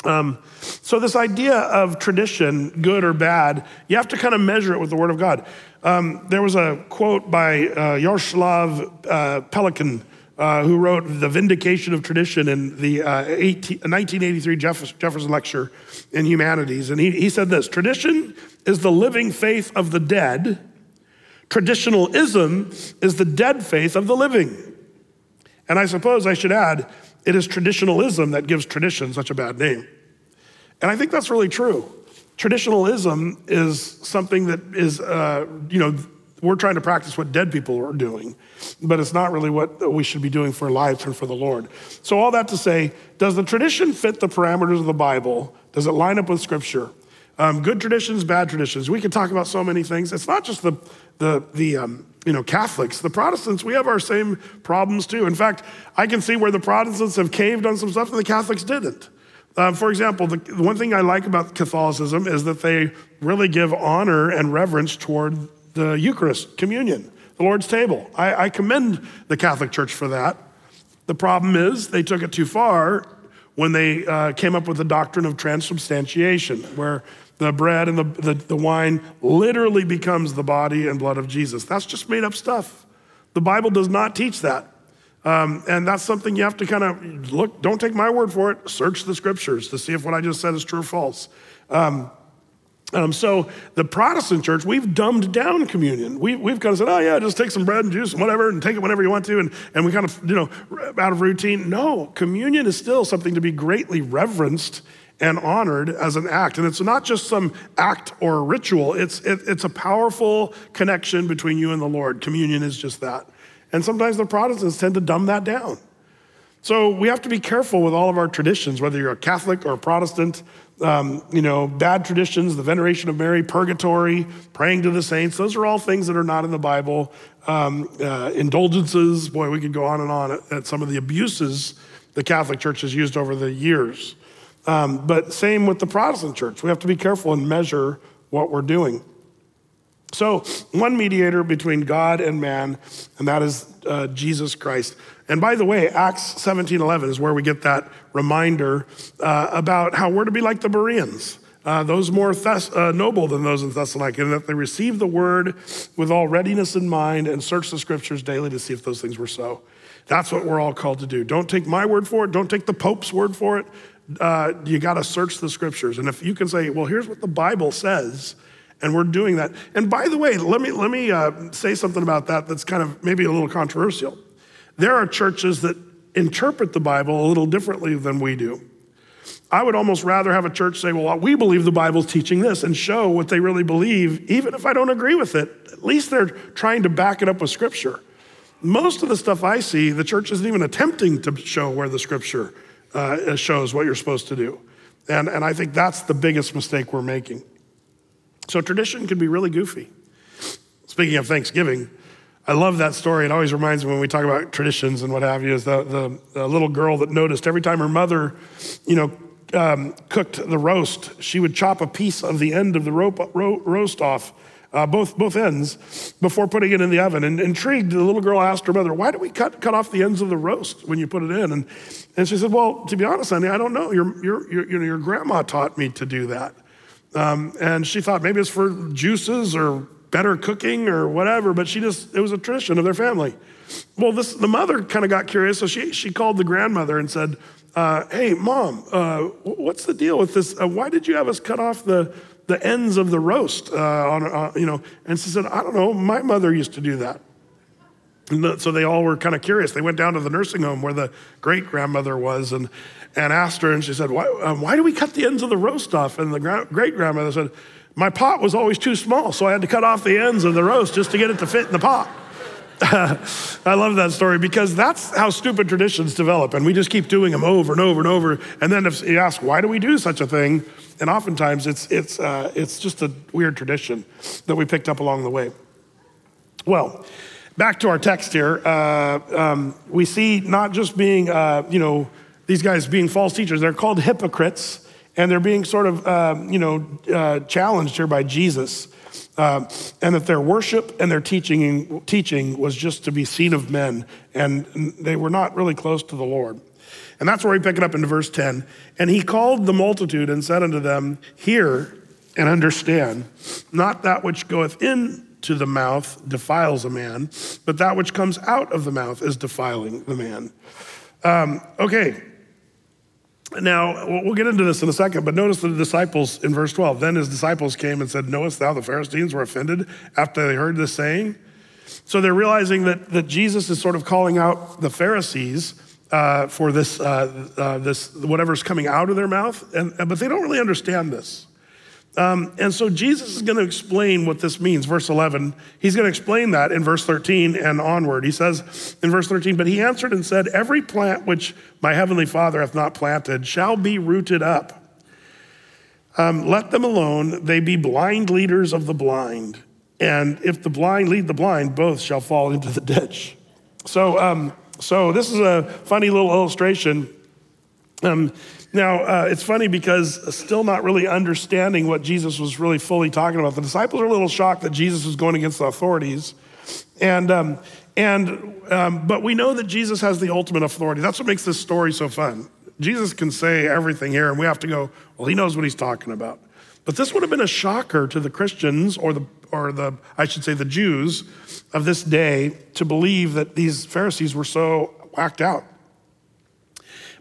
Um, so, this idea of tradition, good or bad, you have to kind of measure it with the Word of God. Um, there was a quote by uh, Jaroslav uh, Pelikan, uh, who wrote The Vindication of Tradition in the uh, 18, 1983 Jeff- Jefferson Lecture in Humanities. And he, he said this Tradition is the living faith of the dead, traditionalism is the dead faith of the living. And I suppose I should add, it is traditionalism that gives tradition such a bad name. And I think that's really true. Traditionalism is something that is, uh, you know, we're trying to practice what dead people are doing, but it's not really what we should be doing for life and for the Lord. So, all that to say, does the tradition fit the parameters of the Bible? Does it line up with Scripture? Um, good traditions, bad traditions. We could talk about so many things. It's not just the the the um, you know Catholics, the Protestants. We have our same problems too. In fact, I can see where the Protestants have caved on some stuff and the Catholics didn't. Uh, for example, the, the one thing I like about Catholicism is that they really give honor and reverence toward the Eucharist, communion, the Lord's table. I, I commend the Catholic Church for that. The problem is they took it too far when they uh, came up with the doctrine of transubstantiation, where the bread and the, the, the, wine literally becomes the body and blood of Jesus. That's just made up stuff. The Bible does not teach that. Um, and that's something you have to kind of look, don't take my word for it, search the scriptures to see if what I just said is true or false. Um, um, so the Protestant church, we've dumbed down communion. We, we've kind of said, oh yeah, just take some bread and juice and whatever and take it whenever you want to. And, and we kind of, you know, out of routine. No, communion is still something to be greatly reverenced and honored as an act. And it's not just some act or ritual, it's, it, it's a powerful connection between you and the Lord. Communion is just that. And sometimes the Protestants tend to dumb that down. So we have to be careful with all of our traditions, whether you're a Catholic or a Protestant. Um, you know, bad traditions, the veneration of Mary, purgatory, praying to the saints, those are all things that are not in the Bible. Um, uh, indulgences, boy, we could go on and on at, at, some of the abuses the Catholic Church has used over the years. Um, but same with the Protestant Church. We have to be careful and measure what we're doing. So, one mediator between God and man, and that is uh, Jesus Christ. And by the way, Acts 17:11 is where we get that reminder uh, about how we're to be like the Bereans. Uh, those more Thess- uh, noble than those in Thessalonica, and that they receive the word with all readiness in mind and search the scriptures daily to see if those things were so. That's what we're all called to do. Don't take my word for it. Don't take the Pope's word for it. Uh, you got to search the scriptures. And if you can say, well, here's what the Bible says, and we're doing that. And by the way, let me, let me uh, say something about that that's kind of maybe a little controversial. There are churches that interpret the Bible a little differently than we do. I would almost rather have a church say, well, we believe the Bible's teaching this and show what they really believe, even if I don't agree with it. At least they're trying to back it up with Scripture. Most of the stuff I see, the church isn't even attempting to show where the Scripture uh, shows what you're supposed to do. And, and I think that's the biggest mistake we're making. So tradition can be really goofy. Speaking of Thanksgiving, I love that story. It always reminds me when we talk about traditions and what have you, is the, the, the little girl that noticed every time her mother, you know, um, cooked the roast, she would chop a piece of the end of the ro- ro- roast off, uh, both, both ends, before putting it in the oven. And intrigued, the little girl asked her mother, Why do we cut, cut off the ends of the roast when you put it in? And, and she said, Well, to be honest, honey, I don't know. Your, your, your, you know, your grandma taught me to do that. Um, and she thought maybe it's for juices or better cooking or whatever, but she just, it was a tradition of their family. Well, this, the mother kind of got curious, so she, she called the grandmother and said, uh, Hey, mom, uh, what's the deal with this? Uh, why did you have us cut off the, the ends of the roast? Uh, on, uh, you know, and she said, I don't know, my mother used to do that. And so they all were kind of curious. They went down to the nursing home where the great grandmother was and, and asked her, and she said, why, um, why do we cut the ends of the roast off? And the gra- great grandmother said, My pot was always too small, so I had to cut off the ends of the roast just to get it to fit in the pot. I love that story because that's how stupid traditions develop, and we just keep doing them over and over and over. And then if you ask, why do we do such a thing? And oftentimes it's, it's, uh, it's just a weird tradition that we picked up along the way. Well, back to our text here. Uh, um, we see not just being, uh, you know, these guys being false teachers, they're called hypocrites And they're being sort of, um, you know, uh, challenged here by Jesus. Uh, and that their worship and their teaching, teaching was just to be seen of men, and they were not really close to the Lord. And that's where we pick it up into verse 10. And he called the multitude and said unto them, Hear and understand, not that which goeth into the mouth defiles a man, but that which comes out of the mouth is defiling the man. Um, okay, now we'll get into this in a second, but notice the disciples in verse 12. Then his disciples came and said, Knowest thou the Pharisees were offended after they heard this saying? So they're realizing that, that Jesus is sort of calling out the Pharisees uh, for this, uh, uh, this whatever's coming out of their mouth, and, but they don't really understand this. Um, and so Jesus is going to explain what this means. Verse 11, he's going to explain that in verse 13 and onward. He says in verse 13, But he answered and said, Every plant which my heavenly Father hath not planted shall be rooted up. Um, let them alone, they be blind leaders of the blind. And if the blind lead the blind, both shall fall into the ditch. So, um, so this is a funny little illustration. Um, now, uh, it's funny because still not really understanding what Jesus was really fully talking about. The disciples are a little shocked that Jesus was going against the authorities. And, um, and, um, but we know that Jesus has the ultimate authority. That's what makes this story so fun. Jesus can say everything here, and we have to go, well, he knows what he's talking about. But this would have been a shocker to the Christians, or the, or the, I should say, the Jews of this day, to believe that these Pharisees were so whacked out.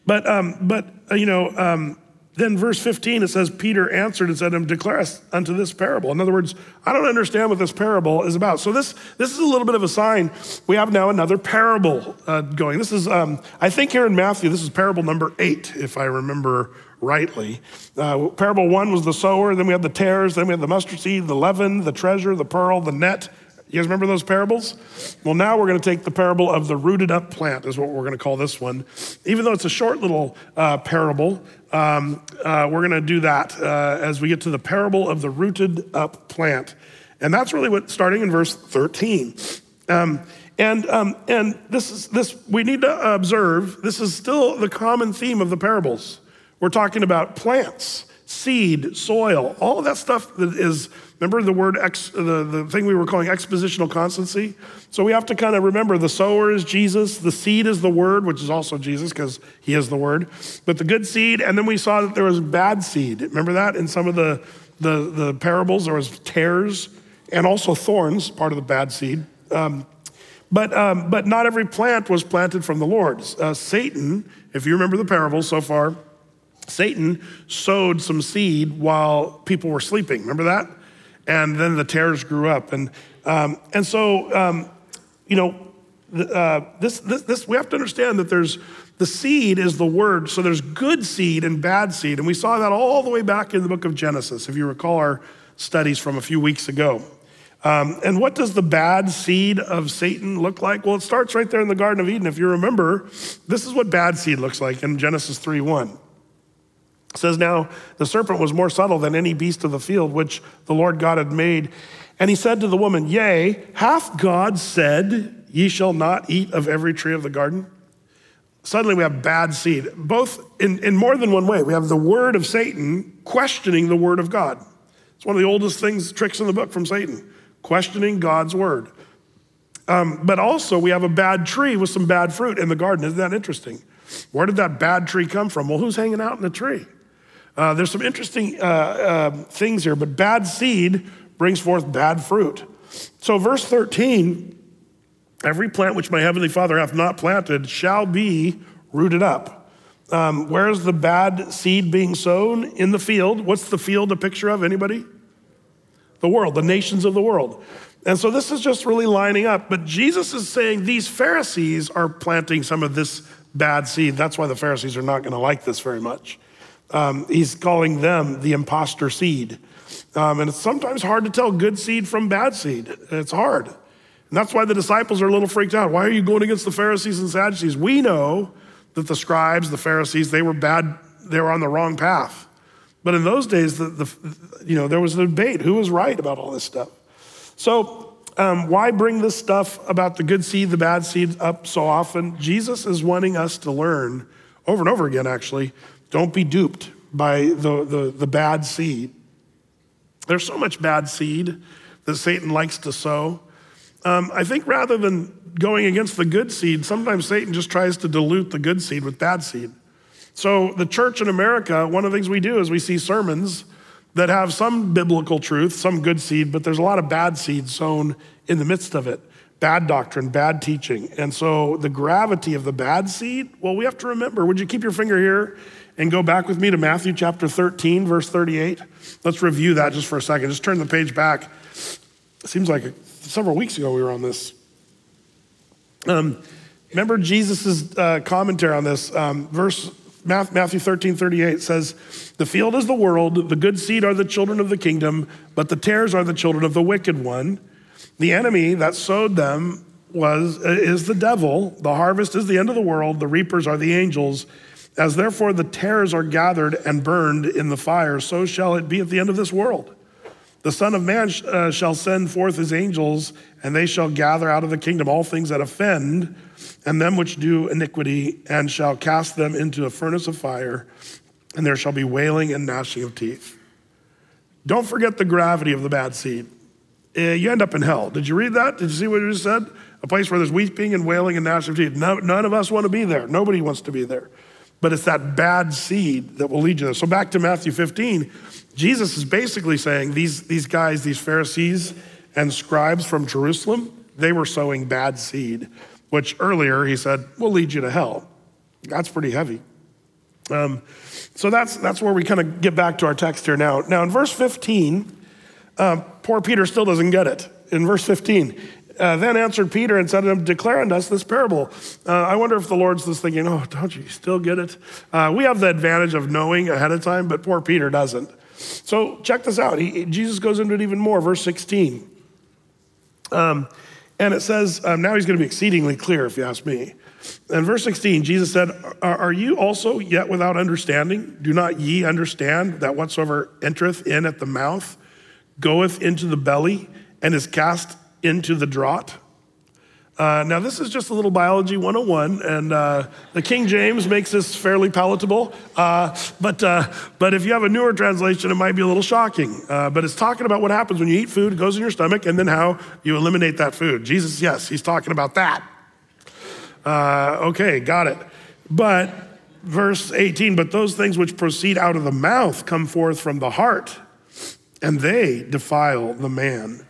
But, um, but uh, you know, um, then verse 15, it says, Peter answered and said to him, Declare us unto this parable. In other words, I don't understand what this parable is about. So this, this is a little bit of a sign. We have now another parable uh, going. This is, um, I think here in Matthew, this is parable number eight, if I remember rightly. Uh, parable one was the sower, then we had the tares, then we had the mustard seed, the leaven, the treasure, the pearl, the net. You guys remember those parables? Well, now we're going to take the parable of the rooted up plant, is what we're going to call this one. Even though it's a short little uh, parable, um, uh, we're going to do that uh, as we get to the parable of the rooted up plant. And that's really what, starting in verse 13. Um, and, um, and this is this we need to observe this is still the common theme of the parables we're talking about plants, seed, soil, all of that stuff that is, remember the word, ex, the, the thing we were calling expositional constancy? So we have to kind of remember the sower is Jesus, the seed is the word, which is also Jesus because he is the word, but the good seed, and then we saw that there was bad seed. Remember that in some of the, the, the parables? There was tares and also thorns, part of the bad seed. Um, but, um, but not every plant was planted from the Lord. Uh, Satan, if you remember the parables so far, Satan sowed some seed while people were sleeping. Remember that? And then the tares grew up. And, um, and so, um, you know, uh, this, this, this, we have to understand that there's the seed is the word. So there's good seed and bad seed. And we saw that all the way back in the book of Genesis, if you recall our studies from a few weeks ago. Um, and what does the bad seed of Satan look like? Well, it starts right there in the Garden of Eden. If you remember, this is what bad seed looks like in Genesis 3 1. It says now the serpent was more subtle than any beast of the field which the Lord God had made. And he said to the woman, Yea, hath God said, Ye shall not eat of every tree of the garden? Suddenly we have bad seed, both in, in more than one way. We have the word of Satan questioning the word of God. It's one of the oldest things, tricks in the book from Satan, questioning God's word. Um, but also, we have a bad tree with some bad fruit in the garden. Isn't that interesting? Where did that bad tree come from? Well, who's hanging out in the tree? Uh, there's some interesting uh, uh, things here, but bad seed brings forth bad fruit. So, verse 13 every plant which my heavenly Father hath not planted shall be rooted up. Um, where's the bad seed being sown? In the field. What's the field a picture of? Anybody? The world, the nations of the world. And so this is just really lining up. But Jesus is saying these Pharisees are planting some of this bad seed. That's why the Pharisees are not going to like this very much. Um, he's calling them the impostor seed. Um, and it's sometimes hard to tell good seed from bad seed. It's hard. And that's why the disciples are a little freaked out. Why are you going against the Pharisees and Sadducees? We know that the scribes, the Pharisees, they were bad, they were on the wrong path. But in those days, the, the you know, there was a debate who was right about all this stuff. So, um, why bring this stuff about the good seed, the bad seed up so often? Jesus is wanting us to learn over and over again, actually, don't be duped. by the, the, the bad seed. There's so much bad seed that Satan likes to sow. Um, I think rather than going against the good seed, sometimes Satan just tries to dilute the good seed with bad seed. So, the church in America, one of the things we do is we see sermons that have some biblical truth, some good seed, but there's a lot of bad seed sown in the midst of it bad doctrine, bad teaching. And so, the gravity of the bad seed, well, we have to remember. Would you keep your finger here and go back with me to Matthew chapter 13, verse 38? Let's review that just for a second. Just turn the page back. It seems like several weeks ago we were on this. Um, remember Jesus' uh, commentary on this. Um, verse Matthew 13, 38 says, The field is the world, the good seed are the children of the kingdom, but the tares are the children of the wicked one. The enemy that sowed them was is the devil. The harvest is the end of the world, the reapers are the angels. As therefore the tares are gathered and burned in the fire, so shall it be at the end of this world. The Son of Man uh, shall send forth his angels, and they shall gather out of the kingdom all things that offend, and them which do iniquity, and shall cast them into a furnace of fire, and there shall be wailing and gnashing of teeth. Don't forget the gravity of the bad seed. Uh, you end up in hell. Did you read that? Did you see what it just said? A place where there's weeping and wailing and gnashing of teeth. No, none of us want to be there. Nobody wants to be there. But it's that bad seed that will lead you there. So back to Matthew 15. Jesus is basically saying these, these guys, these Pharisees and scribes from Jerusalem, they were sowing bad seed, which earlier he said will lead you to hell. That's pretty heavy. Um, so that's, that's where we kind of get back to our text here now. Now, in verse 15, uh, poor Peter still doesn't get it. In verse 15, uh, then answered Peter and said to him, Declare unto us this parable. Uh, I wonder if the Lord's just thinking, Oh, don't you still get it? Uh, we have the advantage of knowing ahead of time, but poor Peter doesn't. So check this out. He, Jesus goes into it even more, verse 16. Um, and it says, um, now he's going to be exceedingly clear, if you ask me. In verse 16, Jesus said, Are you also yet without understanding? Do not ye understand that whatsoever entereth in at the mouth goeth into the belly and is cast into the draught? Uh, now, this is just a little biology 101, and uh, the King James makes this fairly palatable. Uh, but, uh, but if you have a newer translation, it might be a little shocking. Uh, but it's talking about what happens when you eat food, it goes in your stomach, and then how you eliminate that food. Jesus, yes, he's talking about that. Uh, okay, got it. But verse 18, but those things which proceed out of the mouth come forth from the heart, and they defile the man.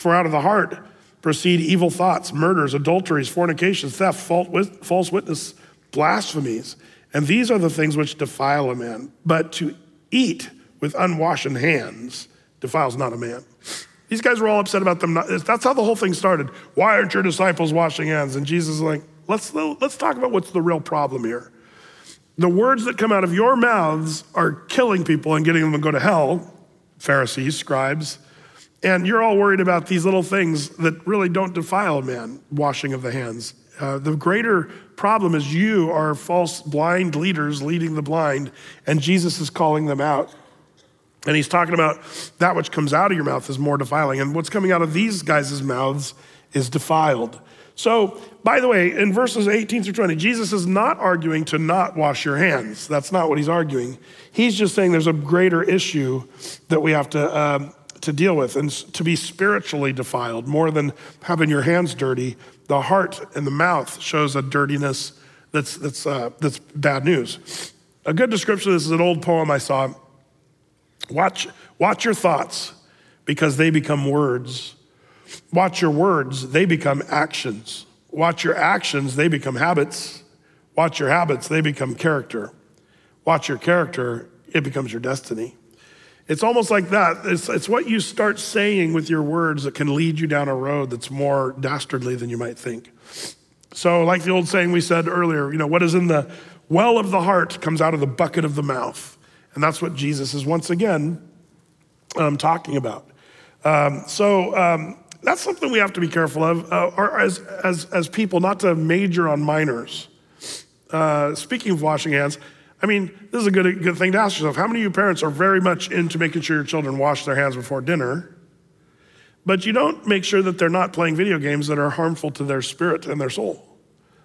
For out of the heart, proceed evil thoughts, murders, adulteries, fornications, theft, false witness, blasphemies. And these are the things which defile a man. But to eat with unwashed hands defiles not a man. These guys were all upset about them. That's how the whole thing started. Why aren't your disciples washing hands? And Jesus is like, let's, let's talk about what's the real problem here. The words that come out of your mouths are killing people and getting them to go to hell, Pharisees, scribes. And you're all worried about these little things that really don't defile a man, washing of the hands. Uh, the greater problem is you are false blind leaders leading the blind, and Jesus is calling them out. And he's talking about that which comes out of your mouth is more defiling, and what's coming out of these guys' mouths is defiled. So, by the way, in verses 18 through 20, Jesus is not arguing to not wash your hands. That's not what he's arguing. He's just saying there's a greater issue that we have to um, to deal with and to be spiritually defiled more than having your hands dirty. The heart and the mouth shows a dirtiness that's, that's, uh, that's bad news. A good description this is an old poem I saw. Watch, watch your thoughts because they become words. Watch your words, they become actions. Watch your actions, they become habits. Watch your habits, they become character. Watch your character, it becomes your destiny. It's almost like that. It's, it's what you start saying with your words that can lead you down a road that's more dastardly than you might think. So, like the old saying we said earlier, you know, what is in the well of the heart comes out of the bucket of the mouth. And that's what Jesus is once again um, talking about. Um, so, um, that's something we have to be careful of, uh, as, as, as people, not to major on minors. Uh, speaking of washing hands, I mean, this is a good, good thing to ask yourself. How many of you parents are very much into making sure your children wash their hands before dinner, but you don't make sure that they're not playing video games that are harmful to their spirit and their soul?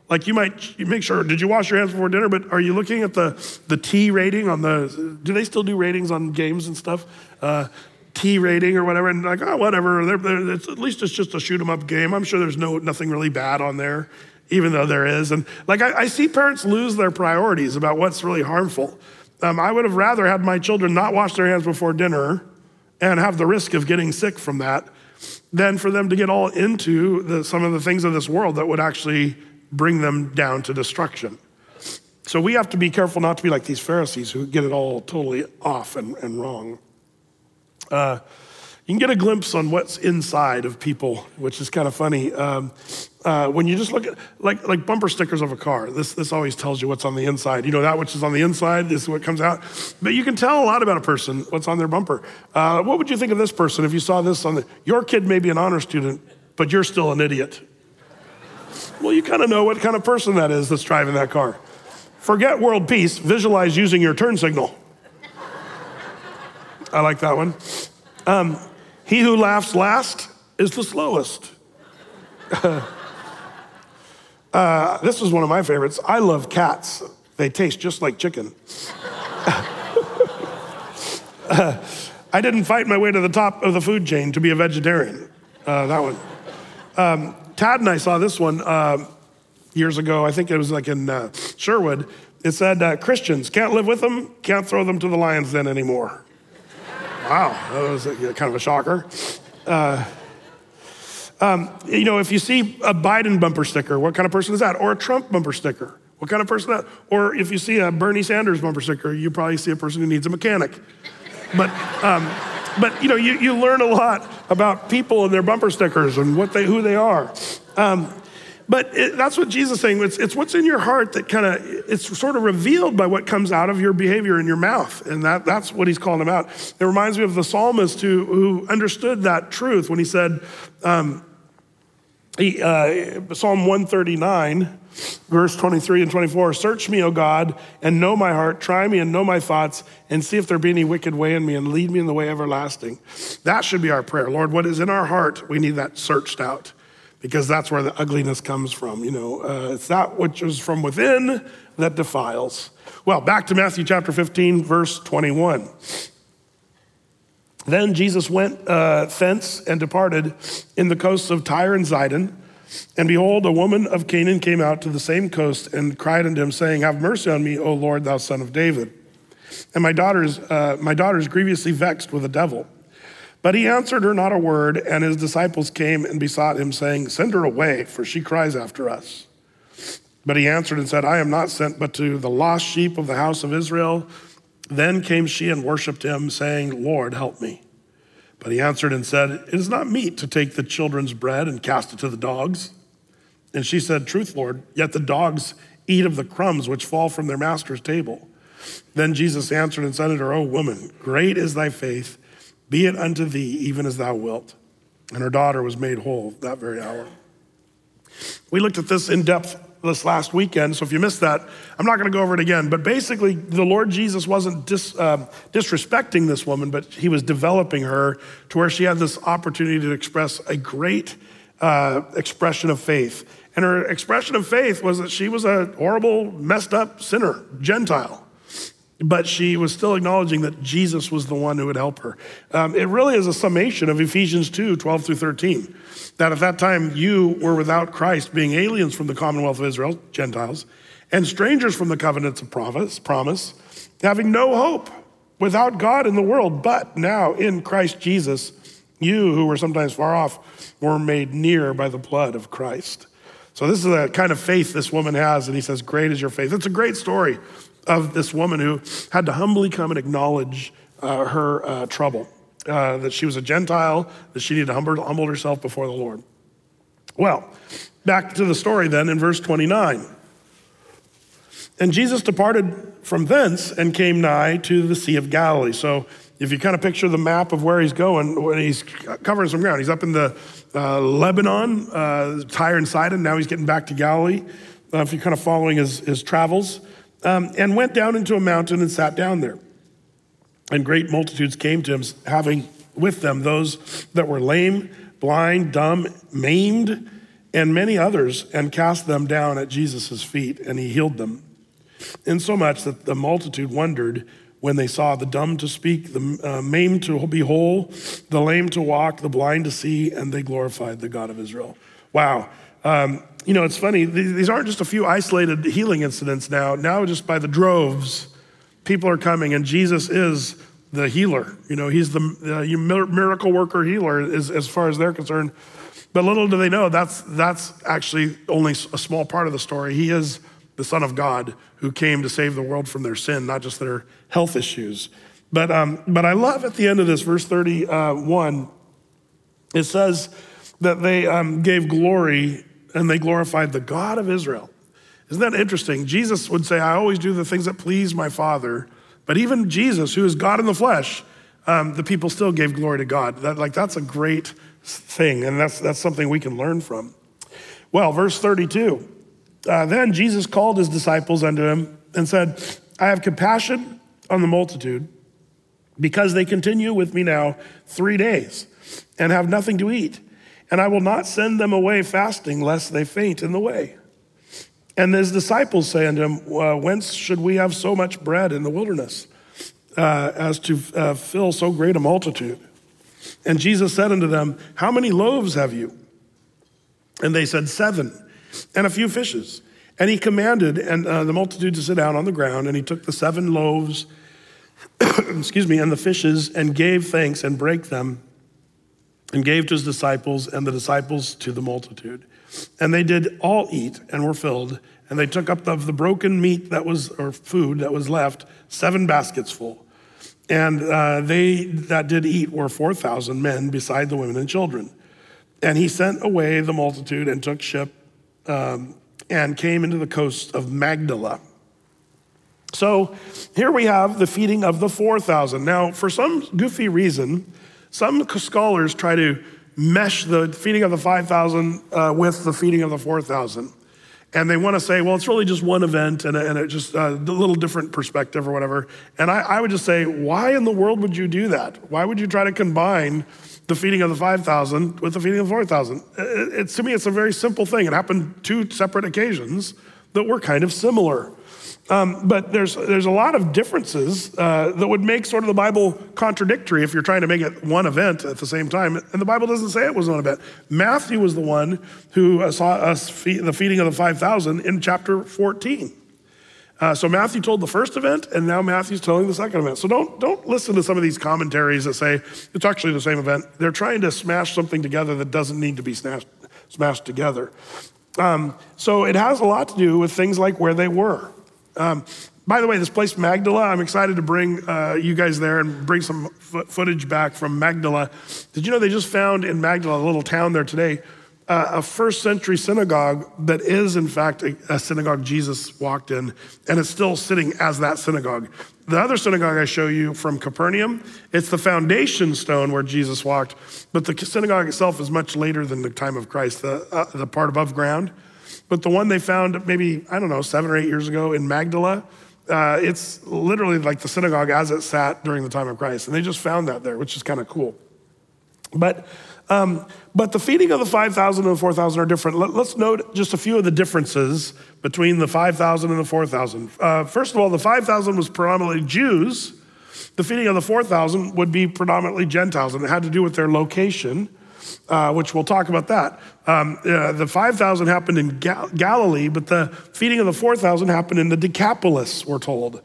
Like you might you make sure, did you wash your hands before dinner? But are you looking at the, the T rating on the, do they still do ratings on games and stuff? Uh, T rating or whatever, and like, oh, whatever. They're, they're, at least it's just a shoot 'em up game. I'm sure there's no nothing really bad on there, even though there is. And like, I, I see parents lose their priorities about what's really harmful. Um, I would have rather had my children not wash their hands before dinner and have the risk of getting sick from that than for them to get all into the, some of the things of this world that would actually bring them down to destruction. So we have to be careful not to be like these Pharisees who get it all totally off and, and wrong. Uh, you can get a glimpse on what's inside of people, which is kind of funny. Um, uh, when you just look at like like bumper stickers of a car, this this always tells you what's on the inside. You know that which is on the inside is what comes out. But you can tell a lot about a person what's on their bumper. Uh, what would you think of this person if you saw this on the? Your kid may be an honor student, but you're still an idiot. Well, you kind of know what kind of person that is that's driving that car. Forget world peace. Visualize using your turn signal. I like that one. Um, he who laughs last is the slowest. uh, this is one of my favorites. I love cats. They taste just like chicken. uh, I didn't fight my way to the top of the food chain to be a vegetarian. Uh, that one. Um, Tad and I saw this one uh, years ago. I think it was like in uh, Sherwood. It said uh, Christians can't live with them, can't throw them to the lion's den anymore. Wow, that was a, kind of a shocker. Uh, um, you know, if you see a Biden bumper sticker, what kind of person is that? Or a Trump bumper sticker, what kind of person that? Or if you see a Bernie Sanders bumper sticker, you probably see a person who needs a mechanic. But, um, but you know, you, you learn a lot about people and their bumper stickers and what they, who they are. Um, but it, that's what Jesus is saying. It's, it's what's in your heart that kind of, it's sort of revealed by what comes out of your behavior in your mouth. And that, that's what he's calling them out. It reminds me of the psalmist who, who understood that truth when he said, um, he, uh, Psalm 139, verse 23 and 24 Search me, O God, and know my heart. Try me and know my thoughts, and see if there be any wicked way in me, and lead me in the way everlasting. That should be our prayer. Lord, what is in our heart, we need that searched out because that's where the ugliness comes from. You know, uh, it's that which is from within that defiles. Well, back to Matthew chapter 15, verse 21. Then Jesus went uh, thence and departed in the coasts of Tyre and Zidon. And behold, a woman of Canaan came out to the same coast and cried unto him, saying, Have mercy on me, O Lord, thou son of David. And my daughter's, uh, my daughter's grievously vexed with a devil. But he answered her not a word, and his disciples came and besought him, saying, Send her away, for she cries after us. But he answered and said, I am not sent but to the lost sheep of the house of Israel. Then came she and worshipped him, saying, Lord, help me. But he answered and said, It is not meet to take the children's bread and cast it to the dogs. And she said, Truth, Lord, yet the dogs eat of the crumbs which fall from their master's table. Then Jesus answered and said unto her, O woman, great is thy faith. Be it unto thee even as thou wilt. And her daughter was made whole that very hour. We looked at this in depth this last weekend, so if you missed that, I'm not going to go over it again. But basically, the Lord Jesus wasn't dis, uh, disrespecting this woman, but he was developing her to where she had this opportunity to express a great uh, expression of faith. And her expression of faith was that she was a horrible, messed up sinner, Gentile but she was still acknowledging that Jesus was the one who would help her. Um, it really is a summation of Ephesians 2 12 through 13. That at that time you were without Christ, being aliens from the commonwealth of Israel, Gentiles, and strangers from the covenants of promise, promise having no hope, without God in the world. But now in Christ Jesus, you who were sometimes far off were made near by the blood of Christ. So, this is the kind of faith this woman has, and he says, Great is your faith. It's a great story of this woman who had to humbly come and acknowledge uh, her uh, trouble, uh, that she was a Gentile, that she needed to humble, humble herself before the Lord. Well, back to the story then in verse 29. And Jesus departed from thence and came nigh to the Sea of Galilee. So if you kind of picture the map of where he's going, when he's covering some ground, he's up in the uh, Lebanon, uh, Tyre and Sidon. Now he's getting back to Galilee. Uh, if you're kind of following his, his travels, um, and went down into a mountain and sat down there. And great multitudes came to him, having with them those that were lame, blind, dumb, maimed, and many others, and cast them down at Jesus' feet, and he healed them. Insomuch that the multitude wondered when they saw the dumb to speak, the uh, maimed to be whole, the lame to walk, the blind to see, and they glorified the God of Israel. Wow. Um, you know, it's funny, these aren't just a few isolated healing incidents now. Now, just by the droves, people are coming, and Jesus is the healer. You know, he's the, the miracle worker healer as, as far as they're concerned. But little do they know, that's, that's actually only a small part of the story. He is the Son of God who came to save the world from their sin, not just their health issues. But, um, but I love at the end of this, verse 31, it says that they um, gave glory and they glorified the God of Israel. Isn't that interesting? Jesus would say, I always do the things that please my Father. But even Jesus, who is God in the flesh, um, the people still gave glory to God. That, like, that's a great thing, and that's, that's something we can learn from. Well, verse 32 uh, Then Jesus called his disciples unto him and said, I have compassion on the multitude because they continue with me now three days and have nothing to eat. And I will not send them away fasting, lest they faint in the way. And his disciples say unto him, Whence should we have so much bread in the wilderness uh, as to uh, fill so great a multitude? And Jesus said unto them, How many loaves have you? And they said, Seven, and a few fishes. And he commanded and uh, the multitude to sit down on the ground, and he took the seven loaves, excuse me, and the fishes, and gave thanks and brake them, and gave to his disciples, and the disciples to the multitude. And they did all eat and were filled. And they took up of the broken meat that was, or food that was left, seven baskets full. And uh, they that did eat were 4,000 men, beside the women and children. And he sent away the multitude and took ship um, and came into the coast of Magdala. So here we have the feeding of the 4,000. Now, for some goofy reason, some scholars try to mesh the feeding of the 5,000 uh, with the feeding of the 4,000. And they want to say, well, it's really just one event and, and a just a little different perspective or whatever. And I, I would just say, why in the world would you do that? Why would you try to combine the feeding of the 5,000 with the feeding of the 4,000? It, it, to me, it's a very simple thing. It happened two separate occasions that were kind of similar. Um, but there's, there's a lot of differences uh, that would make sort of the Bible contradictory if you're trying to make it one event at the same time. And the Bible doesn't say it was one event. Matthew was the one who uh, saw us feed, the feeding of the 5,000 in chapter 14. Uh, so Matthew told the first event, and now Matthew's telling the second event. So don't, don't listen to some of these commentaries that say it's actually the same event. They're trying to smash something together that doesn't need to be smashed, smashed together. Um, so it has a lot to do with things like where they were. Um, by the way, this place Magdala, I'm excited to bring uh, you guys there and bring some f- footage back from Magdala. Did you know they just found in Magdala, a little town there today, uh, a first century synagogue that is, in fact, a, a, synagogue Jesus walked in, and it's still sitting as that synagogue. The other synagogue I show you from Capernaum, it's the foundation stone where Jesus walked, but the synagogue itself is much later than the time of Christ, the, uh, the part above ground. But the one they found maybe, I don't know, seven or eight years ago in Magdala, uh, it's literally like the synagogue as it sat during the time of Christ. And they just found that there, which is kind of cool. But, um, but the feeding of the 5,000 and the 4,000 are different. Let, us note just a few of the differences between the 5,000 and the 4,000. Uh, first of all, the 5,000 was predominantly Jews. The feeding of the 4,000 would be predominantly Gentiles, and it had to do with their location uh, which we'll talk about that. Um, uh, the 5,000 happened in Gal- Galilee, but the feeding of the 4,000 happened in the Decapolis, we're told.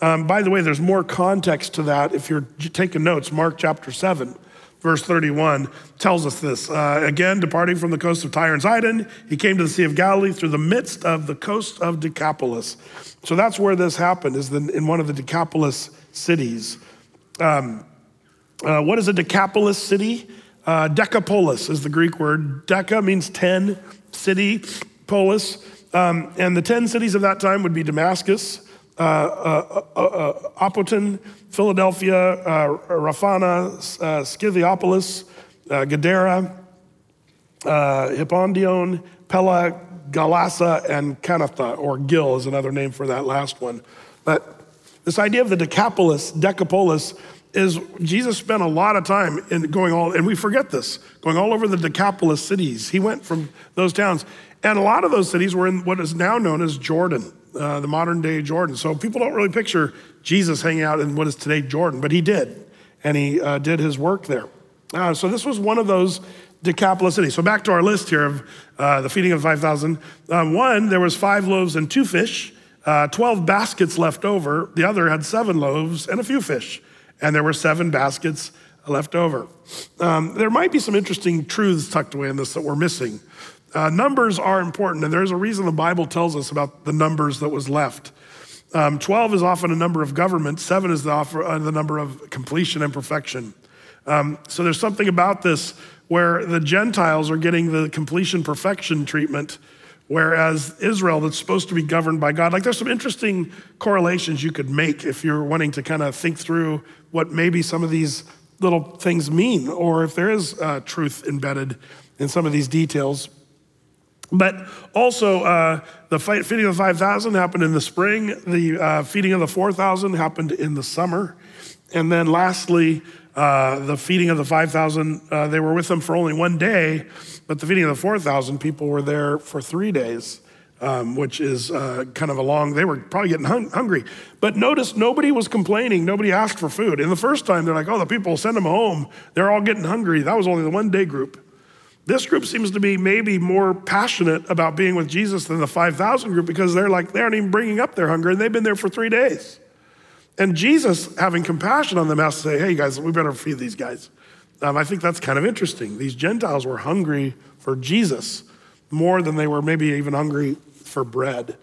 Um, by the way, there's more context to that if you're taking notes. Mark chapter 7, verse 31 tells us this. Uh, again, departing from the coast of Tyre and Sidon, he came to the Sea of Galilee through the midst of the coast of Decapolis. So that's where this happened, is in one of the Decapolis cities. Um, uh, what is a Decapolis city? Uh, Decapolis is the Greek word. Deca means 10, city, polis. Um, and the 10 cities of that time would be Damascus, uh, uh, uh, uh Philadelphia, uh, Raphana, Scythopolis, Gadara, Hippondion, Pella, Galassa, and Canatha, or Gil is another name for that last one. But this idea of the Decapolis, Decapolis, is Jesus spent a lot of time in going all, and we forget this, going all over the Decapolis cities. He went from those towns, and a lot of those cities were in what is now known as Jordan, uh, the modern day Jordan. So people don't really picture Jesus hanging out in what is today Jordan, but he did, and he uh, did his work there. Uh, so this was one of those Decapolis cities. So back to our list here of uh, the feeding of 5,000. Um, one, there was five loaves and two fish, uh, 12 baskets left over. The other had seven loaves and a few fish and there were seven baskets left over. Um, there might be some interesting truths tucked away in this that we're missing. Uh, numbers are important, and there's a reason the Bible tells us about the numbers that was left. Um, 12 is often a number of government, seven is the, offer, uh, the number of completion and perfection. Um, so there's something about this where the Gentiles are getting the completion perfection treatment Whereas Israel, that's supposed to be governed by God, like there's some interesting correlations you could make if you're wanting to kind of think through what maybe some of these little things mean, or if there is uh, truth embedded in some of these details. But also, uh, the feeding of the 5,000 happened in the spring, the uh, feeding of the 4,000 happened in the summer. And then lastly, uh, the feeding of the 5,000, uh, they were with them for only one day, but the feeding of the 4,000 people were there for three days, um, which is uh, kind of a long, they were probably getting hung- hungry. But notice nobody was complaining, nobody asked for food. And the first time they're like, oh, the people send them home, they're all getting hungry. That was only the one day group. This group seems to be maybe more passionate about being with Jesus than the 5,000 group because they're like, they aren't even bringing up their hunger and they've been there for three days. And Jesus, having compassion on them, has to say, hey, guys, we better feed these guys. Um, I think that's kind of interesting. These Gentiles were hungry for Jesus more than they were maybe even hungry for bread.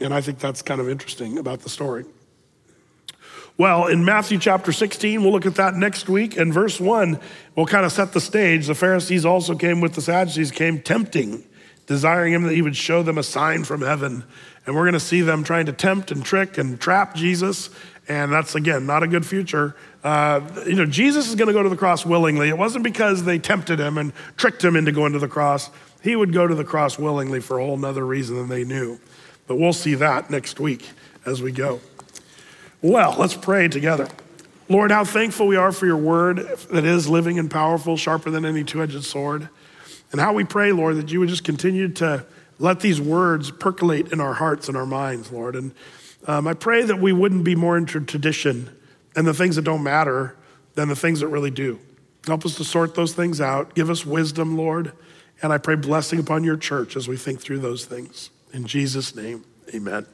And I think that's kind of interesting about the story. Well, in Matthew chapter 16, we'll look at that next week. And verse 1 will kind of set the stage. The Pharisees also came with the Sadducees, came tempting, desiring him that he would show them a sign from heaven. And we're going to see them trying to tempt and trick and trap Jesus. And that's, again, not a good future. Uh, you know, Jesus is going to go to the cross willingly. It wasn't because they tempted him and tricked him into going to the cross. He would go to the cross willingly for a whole nother reason than they knew. But we'll see that next week as we go. Well, let's pray together. Lord, how thankful we are for your word that is living and powerful, sharper than any two edged sword. And how we pray, Lord, that you would just continue to let these words percolate in our hearts and our minds, Lord. And um, I pray that we wouldn't be more into tradition and the things that don't matter than the things that really do. Help us to sort those things out. Give us wisdom, Lord. And I pray blessing upon your church as we think through those things. In Jesus' name, amen.